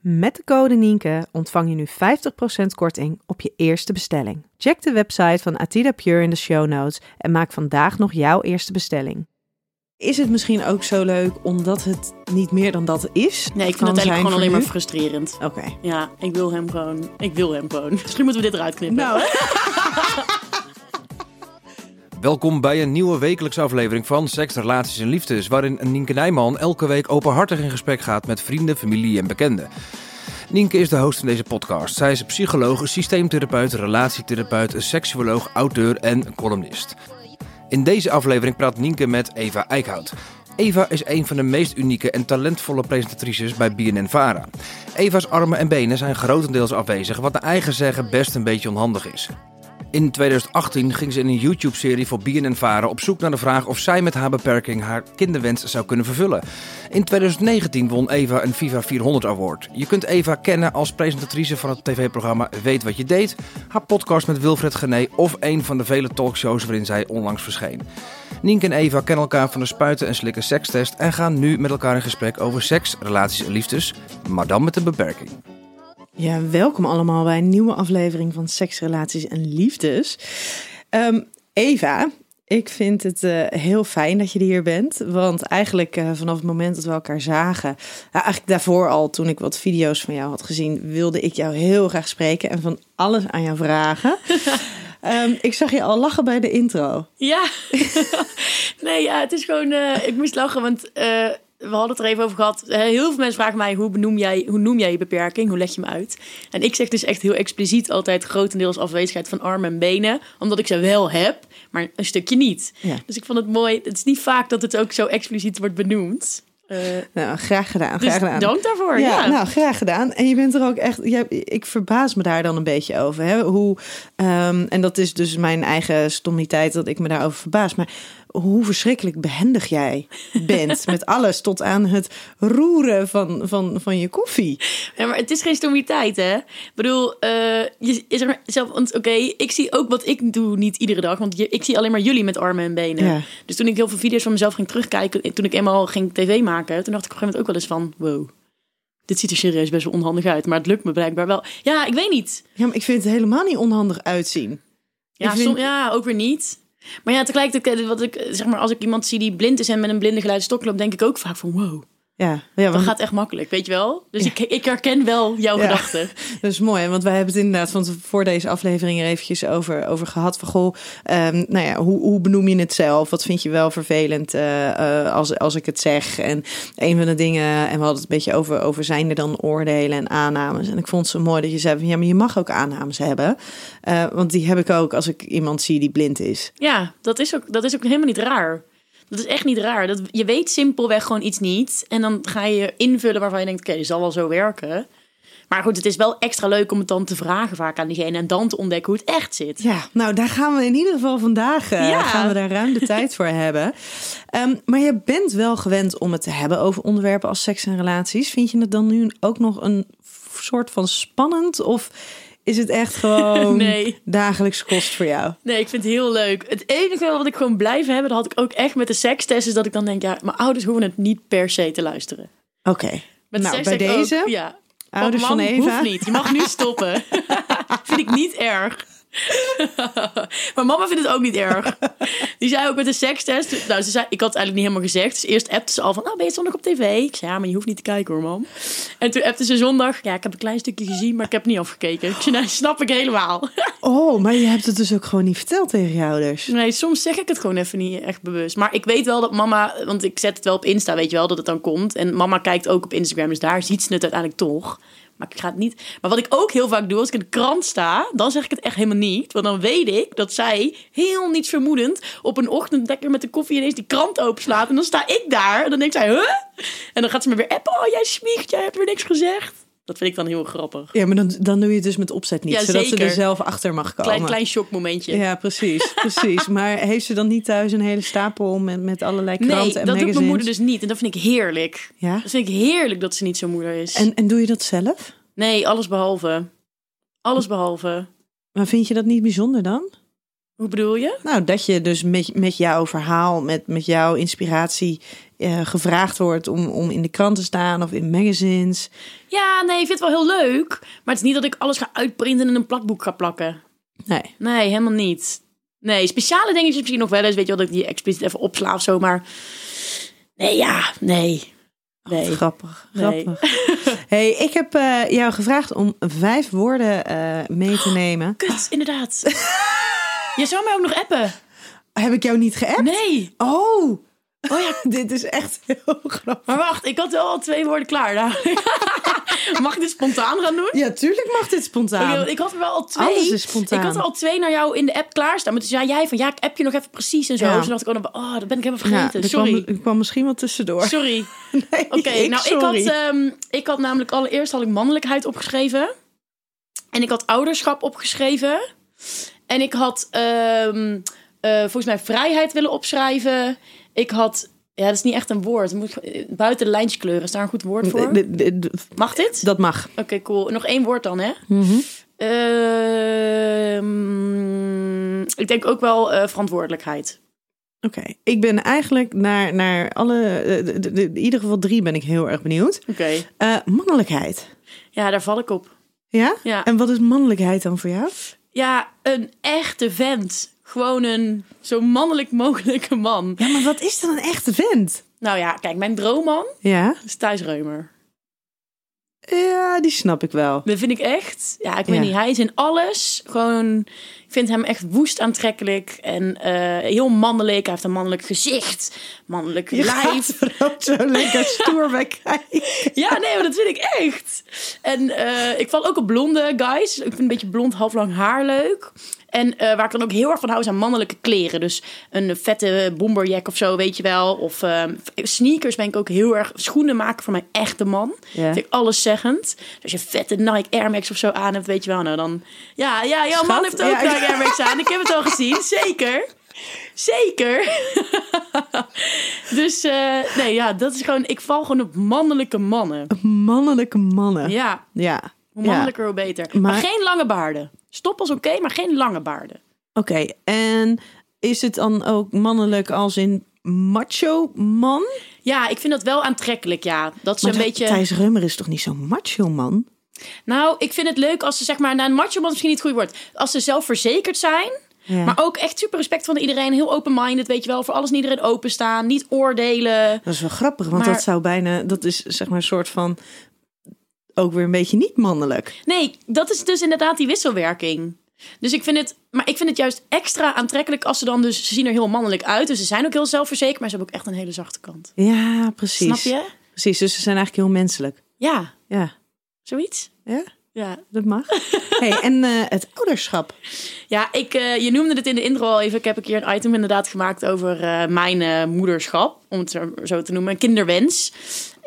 Met de code Nienke ontvang je nu 50% korting op je eerste bestelling. Check de website van Atida Pure in de show notes en maak vandaag nog jouw eerste bestelling. Is het misschien ook zo leuk omdat het niet meer dan dat is? Nee, ik vind het eigenlijk gewoon alleen maar frustrerend. Oké. Ja, ik wil hem gewoon. Ik wil hem gewoon. Misschien moeten we dit eruit knippen. Nou, Welkom bij een nieuwe wekelijkse aflevering van Seks, Relaties en Liefdes, waarin Nienke Nijman elke week openhartig in gesprek gaat met vrienden, familie en bekenden. Nienke is de host van deze podcast. Zij is psycholoog, systeemtherapeut, relatietherapeut, seksuoloog, auteur en columnist. In deze aflevering praat Nienke met Eva Eickhout. Eva is een van de meest unieke en talentvolle presentatrices bij BNN-Vara. Eva's armen en benen zijn grotendeels afwezig, wat naar eigen zeggen best een beetje onhandig is. In 2018 ging ze in een YouTube-serie voor BNN-Vara op zoek naar de vraag of zij met haar beperking haar kinderwens zou kunnen vervullen. In 2019 won Eva een Viva 400 Award. Je kunt Eva kennen als presentatrice van het tv-programma Weet Wat Je Deed, haar podcast met Wilfred Gené of een van de vele talkshows waarin zij onlangs verscheen. Nienke en Eva kennen elkaar van de spuiten en slikken sekstest en gaan nu met elkaar in gesprek over seks, relaties en liefdes, maar dan met een beperking. Ja, welkom allemaal bij een nieuwe aflevering van Seks, Relaties en Liefdes. Ehm, Eva, ik vind het eh, heel fijn dat je hier bent. Want eigenlijk eh, vanaf het moment dat we elkaar zagen, nou, eigenlijk daarvoor al, toen ik wat video's van jou had gezien, wilde ik jou heel graag spreken en van alles aan jou vragen. Ehm, ik zag je al lachen bij de intro. Ja. nee, ja, het is gewoon. eh, ik moest lachen, want we hadden het er even over gehad. Eh, heel veel mensen vragen mij: hoe, benoem jij, hoe noem jij je beperking? Hoe leg je hem uit? En ik zeg dus echt heel expliciet altijd grotendeels afwezigheid van armen en benen, omdat ik ze wel heb, maar een stukje niet. Ja. Dus ik vond het mooi. Het is niet vaak dat het ook zo expliciet wordt benoemd. Eh, Nou, graag gedaan. dus Graag gedaan. dank daarvoor. Ja, Ja, nou, graag gedaan. En je bent er ook echt. ik verbaas me daar dan een beetje over. Hè? Hoe, ehm, en dat is dus mijn eigen stommiteit dat ik me daarover verbaas. Maar hoe verschrikkelijk behendig jij bent met alles tot aan het roeren van, van, van je koffie. Ja, maar het is geen stomiteit, hè? Ik bedoel, eh, je, je maar zelf, want oké, ik zie ook wat ik doe niet iedere dag, want je, ik zie alleen maar jullie met armen en benen. Ja. Dus toen ik heel veel video's van mezelf ging terugkijken, toen ik eenmaal ging tv maken, toen dacht ik op een gegeven moment ook wel eens van, wow, dit ziet er serieus best wel onhandig uit, maar het lukt me blijkbaar wel. Ja, ik weet niet. Ja, maar ik vind het helemaal niet onhandig uitzien. Ja, Ik vind- som- ja ook weer niet. Maar ja, tegelijkertijd, wat ik, zeg maar, als ik iemand zie die blind is en met een blinde geluidsstok loopt, denk ik ook vaak van, wow, Ja, ja dat gaat echt makkelijk, weet je wel? Dus ik, ik herken wel jouw Ja. gedachten. Dat is mooi, want wij hebben het inderdaad van voor deze aflevering er eventjes over, over gehad. Van goh, ehm, nou ja, hoe, hoe benoem je het zelf? Wat vind je wel vervelend eh, eh, als, als ik het zeg? En een van de dingen, en we hadden het een beetje over, over zijn er dan oordelen en aannames. En ik vond het zo mooi dat je zei van ja, maar je mag ook aannames hebben. Eh, want die heb ik ook als ik iemand zie die blind is. Ja, dat is, ook, dat is ook helemaal niet raar. Dat is echt niet raar. Dat, je weet simpelweg gewoon iets niet. En dan ga je invullen waarvan je denkt, oké, dit zal wel zo werken. Maar goed, het is wel extra leuk om het dan te vragen vaak aan diegene. En dan te ontdekken hoe het echt zit. Ja, nou daar gaan we in ieder geval vandaag eh, Ja. gaan we daar ruim de tijd voor hebben. Ehm, maar je bent wel gewend om het te hebben over onderwerpen als seks en relaties. Vind je het dan nu ook nog een soort van spannend? Of is het echt gewoon Nee. dagelijks kost voor jou? Nee, ik vind het heel leuk. Het enige wat ik gewoon blijf hebben, dat had ik ook echt met de sekstest, is dat ik dan denk, ja, mijn ouders hoeven het niet per se te luisteren. Oké, Met nou bij ook, deze, ja. ouders Papa, van Eva. hoeft niet. Je mag nu stoppen. vind ik niet erg. maar mama vindt het ook niet erg. Die zei ook met de sekstest. Nou, ze zei, ik had het eigenlijk niet helemaal gezegd. Dus eerst appte ze al van, nou, ben je zondag op tv? Ik zei, ja, maar je hoeft niet te kijken hoor, mam. En toen appte ze zondag, ja, ik heb een klein stukje gezien, maar ik heb niet afgekeken. Ik zei, nou, snap ik helemaal. Oh, maar je hebt het dus ook gewoon niet verteld tegen je ouders. Nee, soms zeg ik het gewoon even niet echt bewust. Maar ik weet wel dat mama, want ik zet het wel op Insta, weet je wel, dat het dan komt. En mama kijkt ook op Instagram, dus daar ziet ze het uiteindelijk toch. Maar ik ga het niet. Maar wat ik ook heel vaak doe als ik in de krant sta, dan zeg ik het echt helemaal niet. Want dan weet ik dat zij heel niets vermoedend op een ochtend lekker met de koffie ineens die krant openslaat. En dan sta ik daar en dan denkt zij, huh? En dan gaat ze me weer appen. Oh, jij smiegt, jij hebt weer niks gezegd. Dat vind ik dan heel grappig. Ja, maar dan, dan doe je het dus met opzet niet, Ja, zodat ze er zelf achter mag komen. Klein, klein shockmomentje. Ja, precies, precies. maar heeft ze dan niet thuis een hele stapel met, met allerlei kranten Nee, en dat doet magazines? mijn moeder dus niet. En dat vind ik heerlijk. Ja? Dat vind ik heerlijk dat ze niet zo'n moeder is. En, en doe je dat zelf? Nee, alles behalve. Alles behalve. Maar vind je dat niet bijzonder dan? Hoe bedoel je? Nou, dat je dus met, met jouw verhaal, met, met jouw inspiratie eh, gevraagd wordt om, om in de krant te staan of in magazines. Ja, nee, ik vind het wel heel leuk. Maar het is niet dat ik alles ga uitprinten en in een plakboek ga plakken. Nee. Nee, helemaal niet. Nee, speciale dingetjes misschien nog wel eens. Weet je wel, dat ik die expliciet even opsla of zo. Maar nee, ja, nee. Nee. Grappig, Nee. grappig. hey, ik heb eh, jou gevraagd om vijf woorden eh, mee te nemen. Kut, inderdaad. Je zou mij ook nog appen. Heb ik jou niet geappt? Nee. Oh, Oh ja, dit is echt heel grappig. maar wacht, ik had wel al twee woorden klaar. Nou, Mag ik dit spontaan gaan doen? Ja, tuurlijk mag dit spontaan. Ik had er wel al twee. Alles is spontaan. Ik had er al twee naar jou in de app klaarstaan. Maar toen zei jij van ja, ik app je nog even precies en zo. Ja. Dus toen dacht ik, oh, dan- oh, dat ben ik helemaal vergeten. er Sorry. Kwam, er kwam misschien wel tussendoor. Sorry. Nee, Oké, nou ik had, ehm, ik had namelijk allereerst had ik mannelijkheid opgeschreven. En ik had ouderschap opgeschreven. En ik had ehm, eh, volgens mij vrijheid willen opschrijven. Ik had, ja dat is niet echt een woord. Moet, buiten de lijntjeskleuren, is daar een goed woord voor? Mag dit? dat mag. Oké, cool. Nog één woord dan, hè? Mhm. Ehm, ik denk ook wel eh, verantwoordelijkheid. Oké, ik ben eigenlijk naar, naar alle, eh, de- de- de- in ieder geval drie ben ik heel erg benieuwd. Oké. Eh, mannelijkheid. Ja, daar val ik op. Ja? Ja. En wat is mannelijkheid dan voor jou? Ja, een echte vent. Gewoon een zo mannelijk mogelijke man. Ja, maar wat is dan een echte vent? Nou ja, kijk, mijn droomman Ja? is Thijs Reumer. Ja, die snap ik wel. Dat vind ik echt. Ja, ik weet Ja. niet. Hij is in alles gewoon. Ik vind hem echt woest aantrekkelijk en eh, heel mannelijk. Hij heeft een mannelijk gezicht, mannelijk Je lijf. zo lekker stoer bij. Ja, nee, maar dat vind ik echt. En eh, ik val ook op blonde guys. Ik vind een beetje blond, half lang haar leuk. En eh, waar ik dan ook heel erg van hou, zijn mannelijke kleren. Dus een vette bomberjack of zo, weet je wel. Of ehm, sneakers ben ik ook heel erg... Schoenen maken voor mijn echte man. Ja. Vind ik alleszeggend. Dus als je vette Nike Air Max of zo aan hebt, weet je wel. Nou dan... Ja, ja jouw man heeft ook ja, Nike Air Max aan. Ik heb het al gezien, zeker. Zeker. dus eh, nee, ja, dat is gewoon... Ik val gewoon op mannelijke mannen. Mannelijke mannen. Ja, Ja. hoe mannelijker, hoe beter. Maar, Maar- geen lange baarden. Stop als oké, maar geen lange baarden. Oké, en is het dan ook mannelijk als in macho man? Ja, ik vind dat wel aantrekkelijk, ja. Dat ze Maar een beetje... Thijs Reumer is toch niet zo'n macho man? Nou, ik vind het leuk als ze zeg maar... Nou, een macho man is misschien niet het goede woord. Als ze zelfverzekerd zijn... Ja. Maar ook echt super respect van iedereen. Heel open-minded, weet je wel. Voor alles en iedereen openstaan. Niet oordelen. Dat is wel grappig, want Maar- dat zou bijna, dat is zeg maar een soort van ook weer een beetje niet mannelijk. Nee, dat is dus inderdaad die wisselwerking. Dus ik vind het, maar ik vind het juist extra aantrekkelijk als ze dan dus, ze zien er heel mannelijk uit. Dus ze zijn ook heel zelfverzekerd, maar ze hebben ook echt een hele zachte kant. Ja, precies. Snap je? Precies, dus ze zijn eigenlijk heel menselijk. Ja, Ja, zoiets. ja Ja, dat mag. hey, en eh, het ouderschap. ja ik, eh, je noemde het in de intro al even. Ik heb een keer een item inderdaad gemaakt over eh, mijn moederschap, om het zo- te noemen, kinderwens.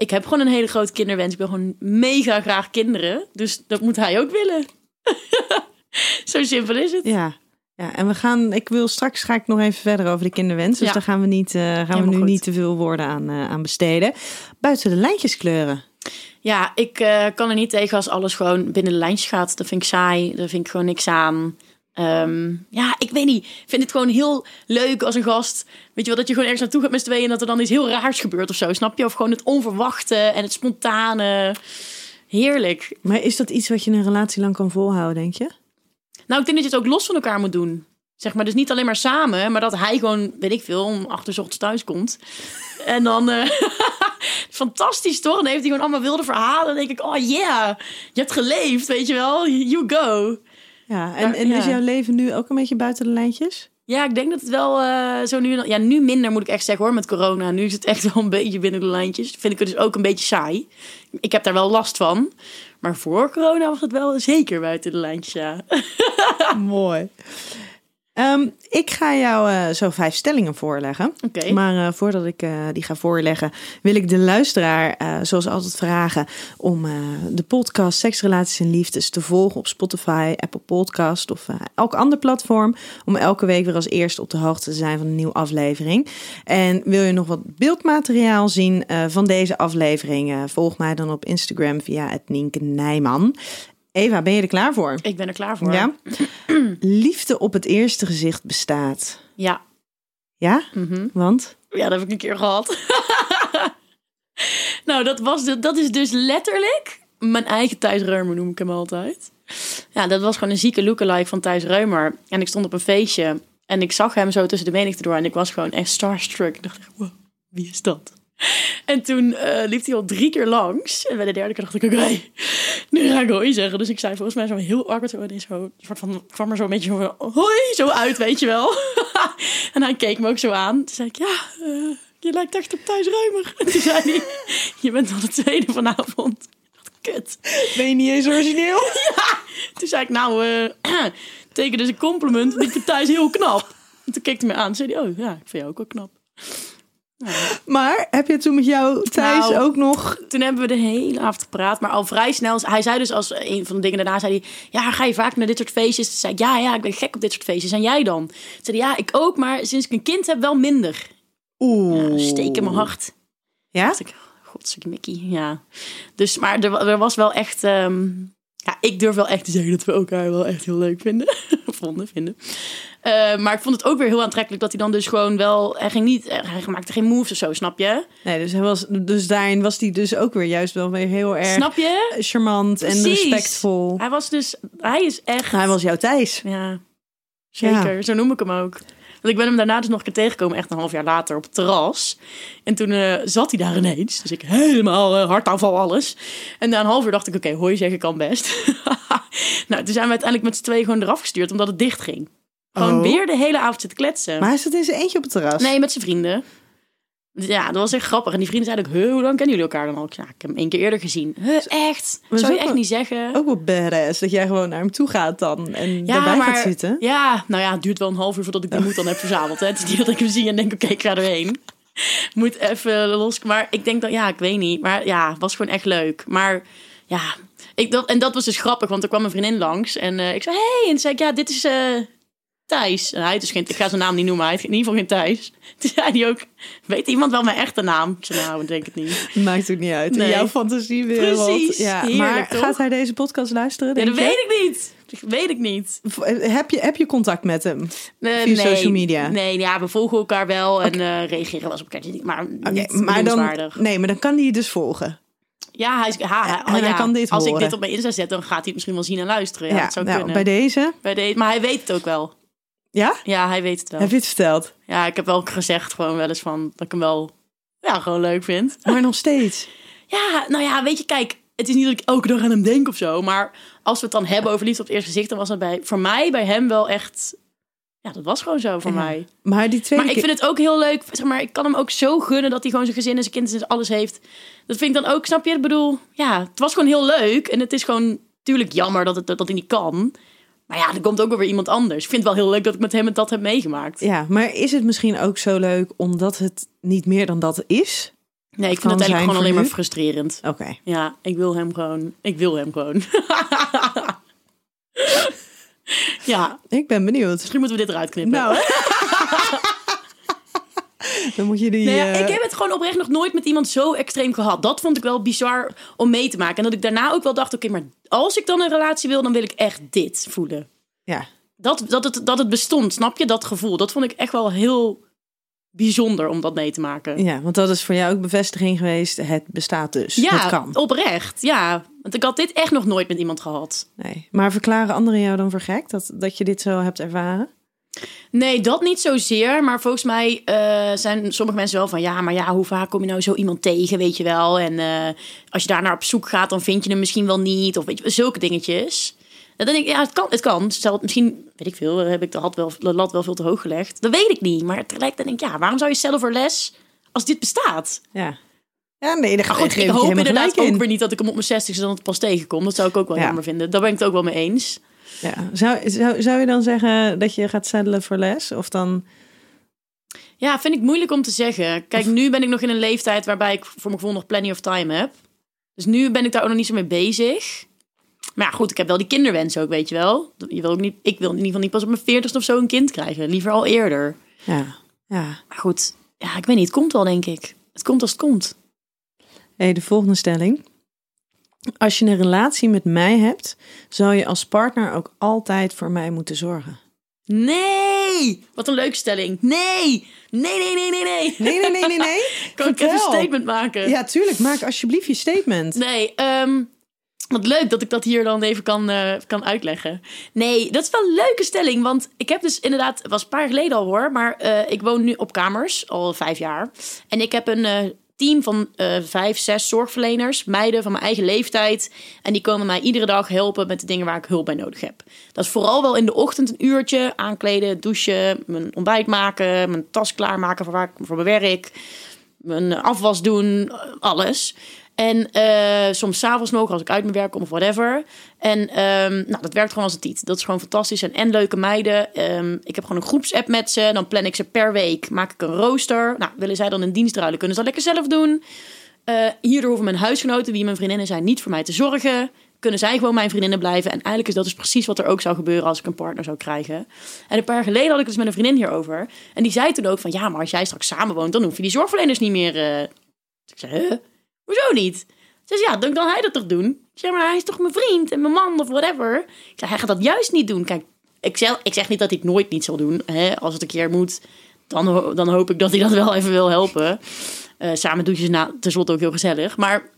Ik heb gewoon een hele grote kinderwens. Ik wil gewoon mega graag kinderen. Dus dat moet hij ook willen. zo simpel is het. Ja. Ja, en we gaan, ik wil straks ga ik nog even verder over de kinderwens. Dus Ja. daar gaan we, niet, eh, gaan we nu goed. niet te veel woorden aan, eh, aan besteden. Buiten de lijntjes kleuren. Ja, ik eh, kan er niet tegen als alles gewoon binnen de lijntjes gaat. Dat vind ik saai. Daar vind ik gewoon niks aan. Ehm, ja, ik weet niet. Ik vind het gewoon heel leuk als een gast. Weet je wel, dat je gewoon ergens naartoe gaat met z'n tweeën... en dat er dan iets heel raars gebeurt of zo. Snap je? Of gewoon het onverwachte en het spontane. Heerlijk. Maar is dat iets wat je een relatie lang kan volhouden, denk je? Nou, ik denk dat je het ook los van elkaar moet doen. Zeg maar, dus niet alleen maar samen, maar dat hij gewoon, weet ik veel, om acht uur 's ochtends thuis komt. En dan, eh, fantastisch toch? Dan heeft hij gewoon allemaal wilde verhalen. Dan denk ik, oh yeah, je hebt geleefd, weet je wel. You go. Ja, en, Maar, en is jouw leven nu ook een beetje buiten de lijntjes? Ja, ik denk dat het wel eh, zo nu... Ja, nu minder moet ik echt zeggen hoor, met corona. Nu is het echt wel een beetje binnen de lijntjes. Vind ik het dus ook een beetje saai. Ik heb daar wel last van. Maar voor corona was het wel zeker buiten de lijntjes, ja. Mooi. Ehm, ik ga jou eh, zo vijf stellingen voorleggen. Maar eh, voordat ik eh, die ga voorleggen, wil ik de luisteraar, zoals altijd, vragen om de podcast Seks, Relaties en Liefdes te volgen op Spotify, Apple Podcast of elk ander platform. Om elke week weer als eerste op de hoogte te zijn van een nieuwe aflevering. En wil je nog wat beeldmateriaal zien van deze aflevering? volg mij dan op Instagram via het Nienke Nijman. Eva, ben je er klaar voor? Ik ben er klaar voor. Ja. Liefde op het eerste gezicht bestaat. Ja. Ja? Mhm. Want? Ja, dat heb ik een keer gehad. nou, dat, was de, dat is dus letterlijk mijn eigen Thijs Reumer, noem ik hem altijd. Ja, dat was gewoon een zieke lookalike van Thijs Reumer. En ik stond op een feestje en ik zag hem zo tussen de menigte door. En ik was gewoon echt starstruck. Ik dacht wow, wie is dat? En toen eh, liep hij al drie keer langs. En bij de derde keer dacht ik, oké, nu ga ik hoi zeggen. Dus ik zei volgens mij zo heel awkward. Zo, zo, soort van, kwam er zo een beetje zo, van, hoi, zo uit, weet je wel. en hij keek me ook zo aan. Toen zei ik, ja, eh, je lijkt echt op Thijs Reumer. En toen zei hij, je bent al de tweede vanavond. Ik dacht, kut. Ben je niet eens origineel? Toen zei ik, nou, eh teken dus een compliment. want Ik vind Thijs heel knap. En toen keek hij me aan en zei hij, oh ja, ik vind jou ook wel knap. Maar heb je toen met jou Thijs Nou, ook nog... Toen hebben we de hele avond gepraat, maar al vrij snel. Hij zei dus als een van de dingen daarna, zei hij, ja, ga je vaak naar dit soort feestjes? Toen zei ik, ja, ja, ik ben gek op dit soort feestjes. En jij dan? Toen zei hij, ja, ik ook, maar sinds ik een kind heb wel minder. Oeh. Ja, steek in mijn hart. Ja? dacht ik, Mickey, ja. Dus, maar er, er was wel echt... ehm, ja, ik durf wel echt te zeggen dat we elkaar wel echt heel leuk vinden. Vonden, vinden. Eh, maar ik vond het ook weer heel aantrekkelijk dat hij dan dus gewoon wel... Hij ging niet... Hij maakte geen moves of zo, snap je? Nee, dus, hij was, dus daarin was hij dus ook weer juist wel weer heel erg Snap je? charmant en respectvol. Hij was dus... Hij is echt... Hij was jouw Thijs. Ja, zeker. Zo noem ik hem ook. Want ik ben hem daarna dus nog een keer tegengekomen, echt een half jaar later, op het terras. En toen eh, zat hij daar ineens. Dus ik helemaal eh, hartaanval alles. En na een half uur dacht ik, oké, hoi zeggen kan best. nou, toen zijn we uiteindelijk met z'n tweeën gewoon eraf gestuurd, omdat het dicht ging. Gewoon Oh. weer de hele avond zitten kletsen. Maar hij zat in zijn eentje op het terras. Nee, met zijn vrienden. Ja, dat was echt grappig. En die vrienden zeiden ook, "Huh, hoe lang kennen jullie elkaar dan al? Ja, ik heb hem één keer eerder gezien. Huh, echt? Maar Zou je echt niet zeggen? Ook wel badass dat jij gewoon naar hem toe gaat dan en Ja, daarbij maar- gaat zitten. Ja, nou ja, het duurt wel een half uur voordat ik de moed dan heb verzameld. Hè. Het is niet dat ik hem zie en denk, oké, ik ga erheen. Moet even los. Maar ik denk dat, ja, ik weet niet. Maar ja, was gewoon echt leuk. Maar ja, ik, dat, en dat was dus grappig, want er kwam een vriendin langs. En eh, ik zei, hey. En zei ik, ja, dit is eh, Thijs. En hij dus geen, ik ga zijn naam niet noemen, hij heet in ieder geval geen Thijs. Toen zei hij ook, weet iemand wel mijn echte naam? Ik zei, nou, denk het niet. Maakt ook niet uit. In Nee. jouw fantasiewereld. Precies. Ja, Heerlijk, maar toch? gaat hij deze podcast luisteren? Ja, dat je? weet ik niet. Dat weet ik niet. Heb je, heb je contact met hem? Eh, Via social media? Nee, ja, we volgen elkaar wel en eh, reageren wel eens op elkaar. Maar Oké, niet maar dan, nee, maar dan kan hij je dus volgen. Ja, hij, is, ha, ha- En hij ja, kan dit als horen. ik dit op mijn Insta zet, dan gaat hij het misschien wel zien en luisteren. Ja, dat zou nou, kunnen. bij deze. Bij de, maar hij weet het ook wel. Ja? Ja, hij weet het wel. Heb je het verteld? Ja, ik heb wel gezegd gewoon wel eens van dat ik hem wel ja, gewoon leuk vind. Maar nog steeds. Ja, nou ja, weet je, kijk, het is niet dat ik elke dag aan hem denk of zo. Maar als we het dan hebben over liefde op het eerste gezicht, dan was dat bij, voor mij, bij hem wel echt... Ja, dat was gewoon zo voor Ja. mij. Maar die tweede Maar ik vind het ook heel leuk. Zeg maar, ik kan hem ook zo gunnen dat hij gewoon zijn gezin en zijn kind en alles heeft. Dat vind ik dan ook, snap je? Ik bedoel, ja, het was gewoon heel leuk. En het is gewoon natuurlijk jammer dat, het, dat hij niet kan. Maar ja, er komt ook wel weer iemand anders. Ik vind het wel heel leuk dat ik met hem dat heb meegemaakt. Ja, maar is het misschien ook zo leuk omdat het niet meer dan dat is? Nee, ik vind het eigenlijk gewoon alleen maar frustrerend. Oké. Ja, ik wil hem gewoon. Ik wil hem gewoon. ja, Ik ben benieuwd. misschien moeten we dit eruit knippen. Nou, dan moet je die... Nee, ja, eh, ik heb het gewoon oprecht nog nooit met iemand zo extreem gehad. Dat vond ik wel bizar om mee te maken. En dat ik daarna ook wel dacht, oké, maar als ik dan een relatie wil, dan wil ik echt dit voelen. Ja. Dat, dat, het, dat het bestond, snap je? Dat gevoel. Dat vond ik echt wel heel bijzonder om dat mee te maken. Ja, want dat is voor jou ook bevestiging geweest. Het bestaat dus. Ja, het kan. oprecht. Ja, want ik had dit echt nog nooit met iemand gehad. Nee. Maar verklaren anderen jou dan voor gek dat, dat je dit zo hebt ervaren? Nee, dat niet zozeer. Maar volgens mij eh, zijn sommige mensen wel van... ja, maar ja, hoe vaak kom je nou zo iemand tegen, weet je wel? En eh, als je daar naar op zoek gaat, dan vind je hem misschien wel niet. Of weet je, zulke dingetjes. En dan denk ik, ja, het kan. Het kan. Stel, misschien, weet ik veel, heb ik de, had wel, de lat wel veel te hoog gelegd. Dat weet ik niet. Maar tegelijkertijd denk ik, ja, waarom zou je stellen voor les als dit bestaat? Ja. Ja, nee, daar geef goed, ik hoop inderdaad ook in. weer niet dat ik hem op mijn 60 dan het pas tegenkom. Dat zou ik ook wel Ja. jammer vinden. Daar ben ik het ook wel mee eens. Ja. Zou, zou, zou je dan zeggen dat je gaat saddelen voor les? Of dan... Ja, vind ik moeilijk om te zeggen. Kijk, nu ben ik nog in een leeftijd waarbij ik voor mijn gevoel nog plenty of time heb. Dus nu ben ik daar ook nog niet zo mee bezig. Maar ja, goed, ik heb wel die kinderwens ook, weet je wel. Je wil ook niet, ik wil in ieder geval niet pas op mijn veertigste of zo een kind krijgen. Liever al eerder. Ja. ja. Maar goed, ja, ik weet niet. Het komt wel, denk ik. Het komt als het komt. Hey, de volgende stelling. Als je een relatie met mij hebt, zou je als partner ook altijd voor mij moeten zorgen. Nee! Wat een leuke stelling. Nee! Nee, nee, nee, nee, nee. Nee, nee, nee, nee, nee. Kan ik even een statement maken? Ja, tuurlijk. Maak alsjeblieft je statement. Nee, ehm, wat leuk dat ik dat hier dan even kan, eh, kan uitleggen. Nee, dat is wel een leuke stelling. Want ik heb dus inderdaad, het was een paar jaar geleden al hoor, maar eh, ik woon nu op kamers, al vijf jaar. En ik heb een eh, team van eh, vijf, zes zorgverleners, meiden van mijn eigen leeftijd. En die komen mij iedere dag helpen met de dingen waar ik hulp bij nodig heb. Dat is vooral wel in de ochtend een uurtje aankleden, douchen, mijn ontbijt maken, mijn tas klaarmaken voor, waar ik, voor mijn werk mijn afwas doen, alles. En eh, soms s'avonds nog, als ik uit mijn werk kom of whatever. En ehm, nou, dat werkt gewoon als een tiet. Dat is gewoon fantastisch. En, en leuke meiden. Ehm, ik heb gewoon een groepsapp met ze. Dan plan ik ze per week. Maak ik een rooster. Nou, willen zij dan een dienst ruilen, kunnen ze dat lekker zelf doen. Eh, hierdoor hoeven mijn huisgenoten, wie mijn vriendinnen zijn, niet voor mij te zorgen. Kunnen zij gewoon mijn vriendinnen blijven. En eigenlijk is dat dus precies wat er ook zou gebeuren als ik een partner zou krijgen. En een paar jaar geleden had ik het dus met een vriendin hierover. En die zei toen ook van, ja, maar als jij straks samenwoont, dan hoef je die zorgverleners niet meer... eh. Dus ik zei, huh? Hoezo niet? Ze zei, ja, dan kan hij dat toch doen? Ik maar hij is toch mijn vriend en mijn man of whatever? Ik zei, hij gaat dat juist niet doen. Kijk, ik zeg, ik zeg niet dat het nooit niet zal doen. Hè? Als het een keer moet, dan, dan hoop ik dat hij dat wel even wil helpen. Eh, samen is na, tenslotte ook heel gezellig. Maar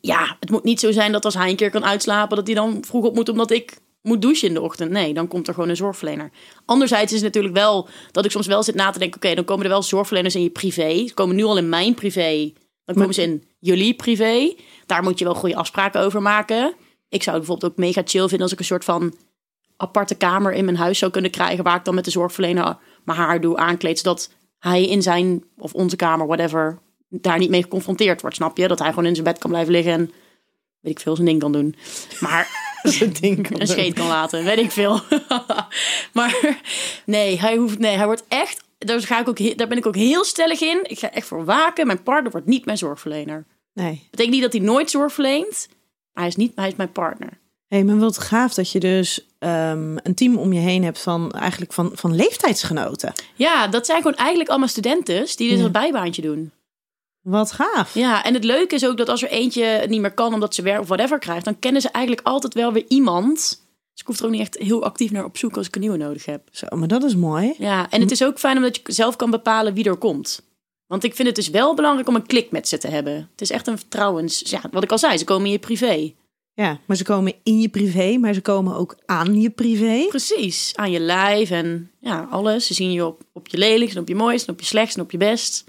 ja, het moet niet zo zijn dat als hij een keer kan uitslapen... dat hij dan vroeg op moet omdat ik moet douchen in de ochtend. Nee, dan komt er gewoon een zorgverlener. Anderzijds is het natuurlijk wel dat ik soms wel zit na te denken... oké, dan komen er wel zorgverleners in je privé. Ze komen nu al in mijn privé. Dan komen ze in jullie privé. Daar moet je wel goede afspraken over maken. Ik zou het bijvoorbeeld ook mega chill vinden... als ik een soort van aparte kamer in mijn huis zou kunnen krijgen... waar ik dan met de zorgverlener mijn haar doe, aankleed... zodat hij in zijn of onze kamer, whatever... daar niet mee geconfronteerd wordt, snap je? Dat hij gewoon in zijn bed kan blijven liggen en... weet ik veel, zijn ding kan doen. Maar Zo'n ding kan een scheet kan laten, weet ik veel. maar nee, hij hoeft, nee, hij wordt echt. Daar, ga ik ook, daar ben ik ook heel stellig in. Ik ga echt voor waken. Mijn partner wordt niet mijn zorgverlener. Nee. betekent niet dat hij nooit zorg verleent. Maar hij is niet, hij is mijn partner. Hé, maar wat gaaf dat je dus ehm, een team om je heen hebt van eigenlijk van, van leeftijdsgenoten. Ja, dat zijn gewoon eigenlijk allemaal studenten die dus Ja. een bijbaantje doen. Wat gaaf. Ja, en het leuke is ook dat als er eentje niet meer kan omdat ze werk of whatever krijgt, dan kennen ze eigenlijk altijd wel weer iemand. Dus ik hoef er ook niet echt heel actief naar op zoek als ik een nieuwe nodig heb. Zo, maar dat is mooi. Ja, en het is ook fijn omdat je zelf kan bepalen wie er komt. Want ik vind het dus wel belangrijk om een klik met ze te hebben. Het is echt een vertrouwens... Ja, wat ik al zei, ze komen in je privé. Ja, maar ze komen in je privé, maar ze komen ook aan je privé. Precies, aan je lijf en ja, alles. Ze zien je op, op je lelijkst en op je mooist en op je slechtst en op je best.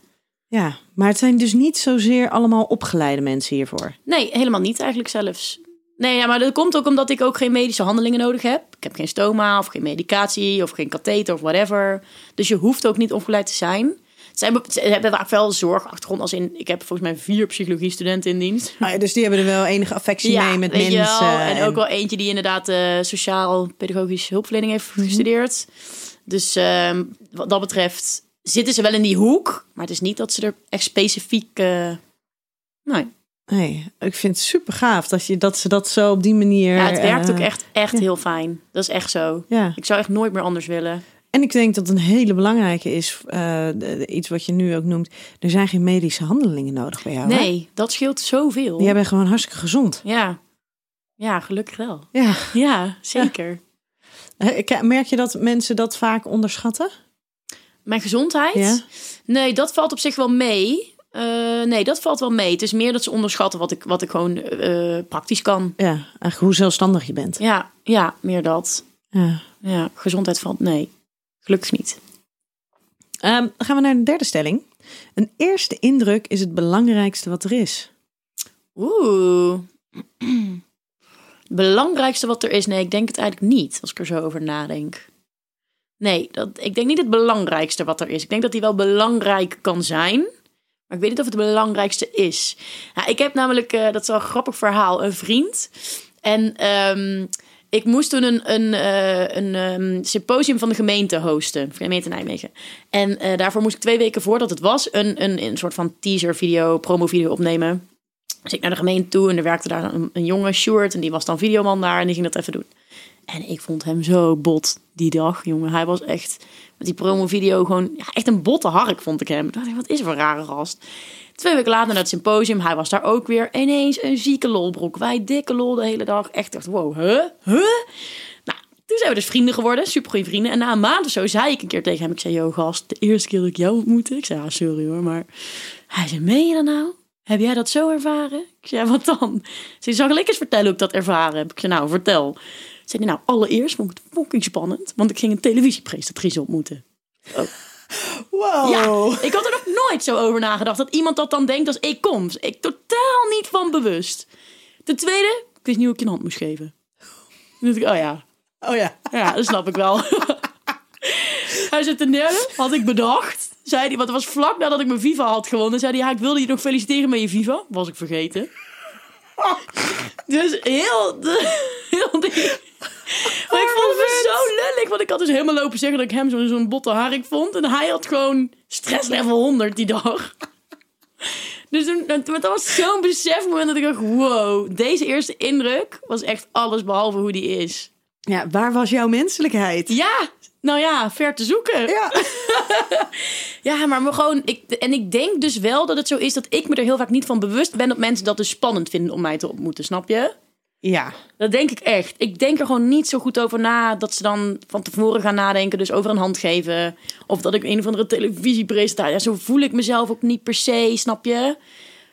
Ja, maar het zijn dus niet zozeer allemaal opgeleide mensen hiervoor. Nee, helemaal niet eigenlijk zelfs. Nee, ja, maar dat komt ook omdat ik ook geen medische handelingen nodig heb. Ik heb geen stoma of geen medicatie of geen katheter of whatever. Dus je hoeft ook niet opgeleid te zijn. Ze hebben vaak wel zorgachtergrond als in... Ik heb volgens mij vier psychologie studenten in dienst. Ah, ja, dus die hebben er wel enige affectie mee met mensen. wel. En ook wel eentje die inderdaad eh, sociaal-pedagogisch hulpverlening heeft Mhm. gestudeerd. Dus ehm, wat dat betreft zitten ze wel in die hoek. Maar het is niet dat ze er echt specifiek... eh, nee. Nee, ik vind het super gaaf dat, je, dat ze dat zo op die manier... Ja, het werkt eh, ook echt, echt ja. heel fijn. Dat is echt zo. Ja, Ik zou echt nooit meer anders willen. en ik denk dat een hele belangrijke is, eh, iets wat je nu ook noemt. Er zijn geen medische handelingen nodig bij jou. hè? Nee, dat scheelt zoveel. Jij bent gewoon hartstikke gezond. Ja. Ja, gelukkig wel. Ja. Ja, zeker. Eh, Merk je dat mensen dat vaak onderschatten? Mijn gezondheid? Ja? Nee, dat valt op zich wel mee. Eh, nee, dat valt wel mee. Het is meer dat ze onderschatten wat ik, wat ik gewoon eh, praktisch kan. Ja, eigenlijk hoe zelfstandig je bent. Ja, ja, meer dat. Ja. Ja, gezondheid valt nee. Gelukkig niet. Ehm, dan gaan we naar de derde stelling. Een eerste indruk is het belangrijkste wat er is. Oeh. Het belangrijkste wat er is? Nee, ik denk het eigenlijk niet, als ik er zo over nadenk. Nee, dat, ik denk niet het belangrijkste wat er is. Ik denk dat die wel belangrijk kan zijn. Maar ik weet niet of het het belangrijkste is. Ja, ik heb namelijk, eh, dat is wel een grappig verhaal, een vriend. En ehm, ik moest toen een, een, eh, een ehm, symposium van de gemeente hosten. Van gemeente Nijmegen. En eh, daarvoor moest ik twee weken voordat het was... een, een, een soort van teaser video, promo video opnemen. Dus ik naar de gemeente toe en er werkte daar een, een jonge. En die was dan videoman daar en die ging dat even doen. En ik vond hem zo bot die dag, jongen. Hij was echt met die promo-video gewoon ja, echt een botte hark, vond ik hem. Ik dacht, wat is voor een rare gast? Twee weken later naar het symposium, hij was daar ook weer. Ineens een zieke lolbroek. Wij dikke lol de hele dag. Echt dacht, wow, huh? Huh? Nou, toen zijn we dus vrienden geworden, super goede vrienden. En na een maand of zo zei ik een keer tegen hem, ik zei, yo gast, de eerste keer dat ik jou ontmoette. Ik zei, sorry hoor, maar... Hij zei, meen je dat nou? Heb jij dat zo ervaren? Ik zei, wat dan? Ze zal ik eens vertellen hoe ik dat ervaren heb. Ik zei, nou, vertel. Zei hij, nou, allereerst vond ik het fucking spannend, want ik ging een televisiepresentatrice ontmoeten. Wow. Ja, ik had er nog nooit zo over nagedacht dat iemand dat dan denkt als ik kom. Ik totaal niet van bewust. Ten tweede, ik wist niet hoe ik je een hand moest geven. Toen dacht ik, oh ja, Oh ja. ja, dat snap ik wel. hij zei ten derde, had ik bedacht. Zei hij, want het was vlak nadat ik mijn Viva had gewonnen. Zei hij, ja, ik wilde je nog feliciteren met je Viva. Was ik vergeten. Dus heel, de, heel die... Maar ik vond het zo lullig, want ik had dus helemaal lopen zeggen dat ik hem zo'n zo'n botte harik vond. En hij had gewoon stress level 100 die dag. Dus toen, dat dat was zo'n besefmoment dat ik dacht, wow, deze eerste indruk was echt alles behalve hoe die is. Ja, waar was jouw menselijkheid? Ja, nou ja, ver te zoeken. Ja. Ja, maar gewoon, ik, en ik denk dus wel dat het zo is dat ik me er heel vaak niet van bewust ben dat mensen dat dus spannend vinden om mij te ontmoeten, snap je? Ja. Dat denk ik echt. Ik denk er gewoon niet zo goed over na dat ze dan van tevoren gaan nadenken, dus over een hand geven. Of dat ik een of andere televisiepresentatie. Ja, zo voel ik mezelf ook niet per se, snap je?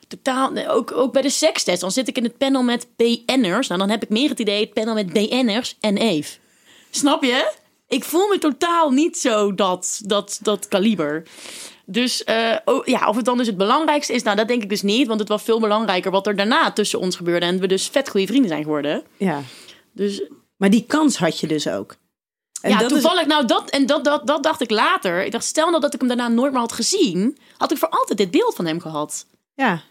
Totaal, ook, ook bij de sekstest. Dan zit ik in het panel met BN'ers. Nou, dan heb ik meer het idee, het panel met BN'ers en Eve. Snap je? Ik voel me totaal niet zo dat, dat, dat kaliber. Dus eh, oh, ja, of het dan dus het belangrijkste is, nou dat denk ik dus niet. Want het was veel belangrijker wat er daarna tussen ons gebeurde. En we dus vet goede vrienden zijn geworden. ja. Dus Maar die kans had je dus ook. En ja, dat is- toevallig, nou dat, en dat, dat, dat dacht ik later. Ik dacht, stel nou dat ik hem daarna nooit meer had gezien. Had ik voor altijd dit beeld van hem gehad. Ja.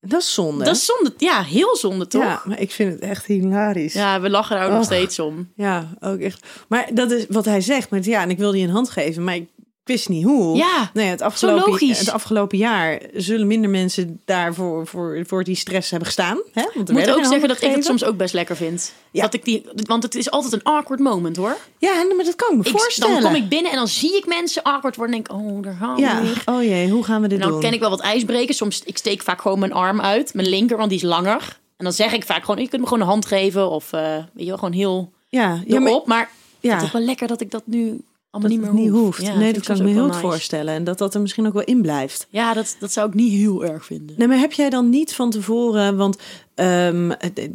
Dat is zonde. Dat is zonde, ja, heel zonde toch? Ja, Ja, maar ik vind het echt hilarisch. we lachen daar ook nog steeds om. Ja, ook echt. Maar dat is wat hij zegt. Maar ja, en ik wilde je een hand geven, maar ik wist niet hoe. Ja, Nee, het afgelopen, logisch. het afgelopen jaar zullen minder mensen daarvoor voor, voor die stress hebben gestaan. Hè? Want Ik moet ook zeggen dat ik het soms ook best lekker vind. Ja. Dat ik die, want het is altijd een awkward moment hoor. Ja, maar dat kan ik me Ik, voorstellen. dan kom ik binnen en dan zie ik mensen awkward worden en denk oh, daar gaan we Ja, weer. oh jee, hoe gaan we dit dan doen? ken ik wel wat ijsbrekers. Soms ik steek vaak gewoon mijn arm uit, mijn linker, want die is langer. En dan zeg ik vaak gewoon, je kunt me gewoon een hand geven of eh, weet je wel, gewoon heel ja, ja, maar, erop. Maar ja, het is wel lekker dat ik dat nu allemaal niet meer niet hoef. hoeft. Ja, nee, dat ik kan ik me heel nice. voorstellen. En dat dat er misschien ook wel in blijft. Ja, dat, dat zou ik niet heel erg vinden. Nee, maar heb jij dan niet van tevoren, want ehm,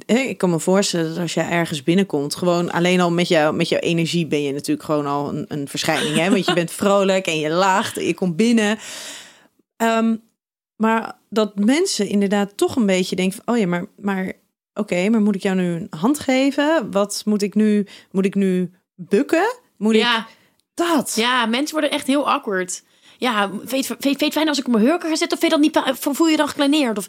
ik kan me voorstellen dat als jij ergens binnenkomt, gewoon alleen al met, jou, met jouw energie ben je natuurlijk gewoon al een, een verschijning. Hè? Want je bent vrolijk en je lacht en je komt binnen. Ehm, maar dat mensen inderdaad toch een beetje denken van, oh ja, maar, maar oké, maar moet ik jou nu een hand geven? Wat moet ik nu, moet ik nu bukken? Moet ik Ja, dat? ja, mensen worden echt heel awkward. Ja, vind je het- vind je het fijn als ik op mijn hurken ga zitten? Of vind je dat niet, pa- voel je dan gekleineerd? Of,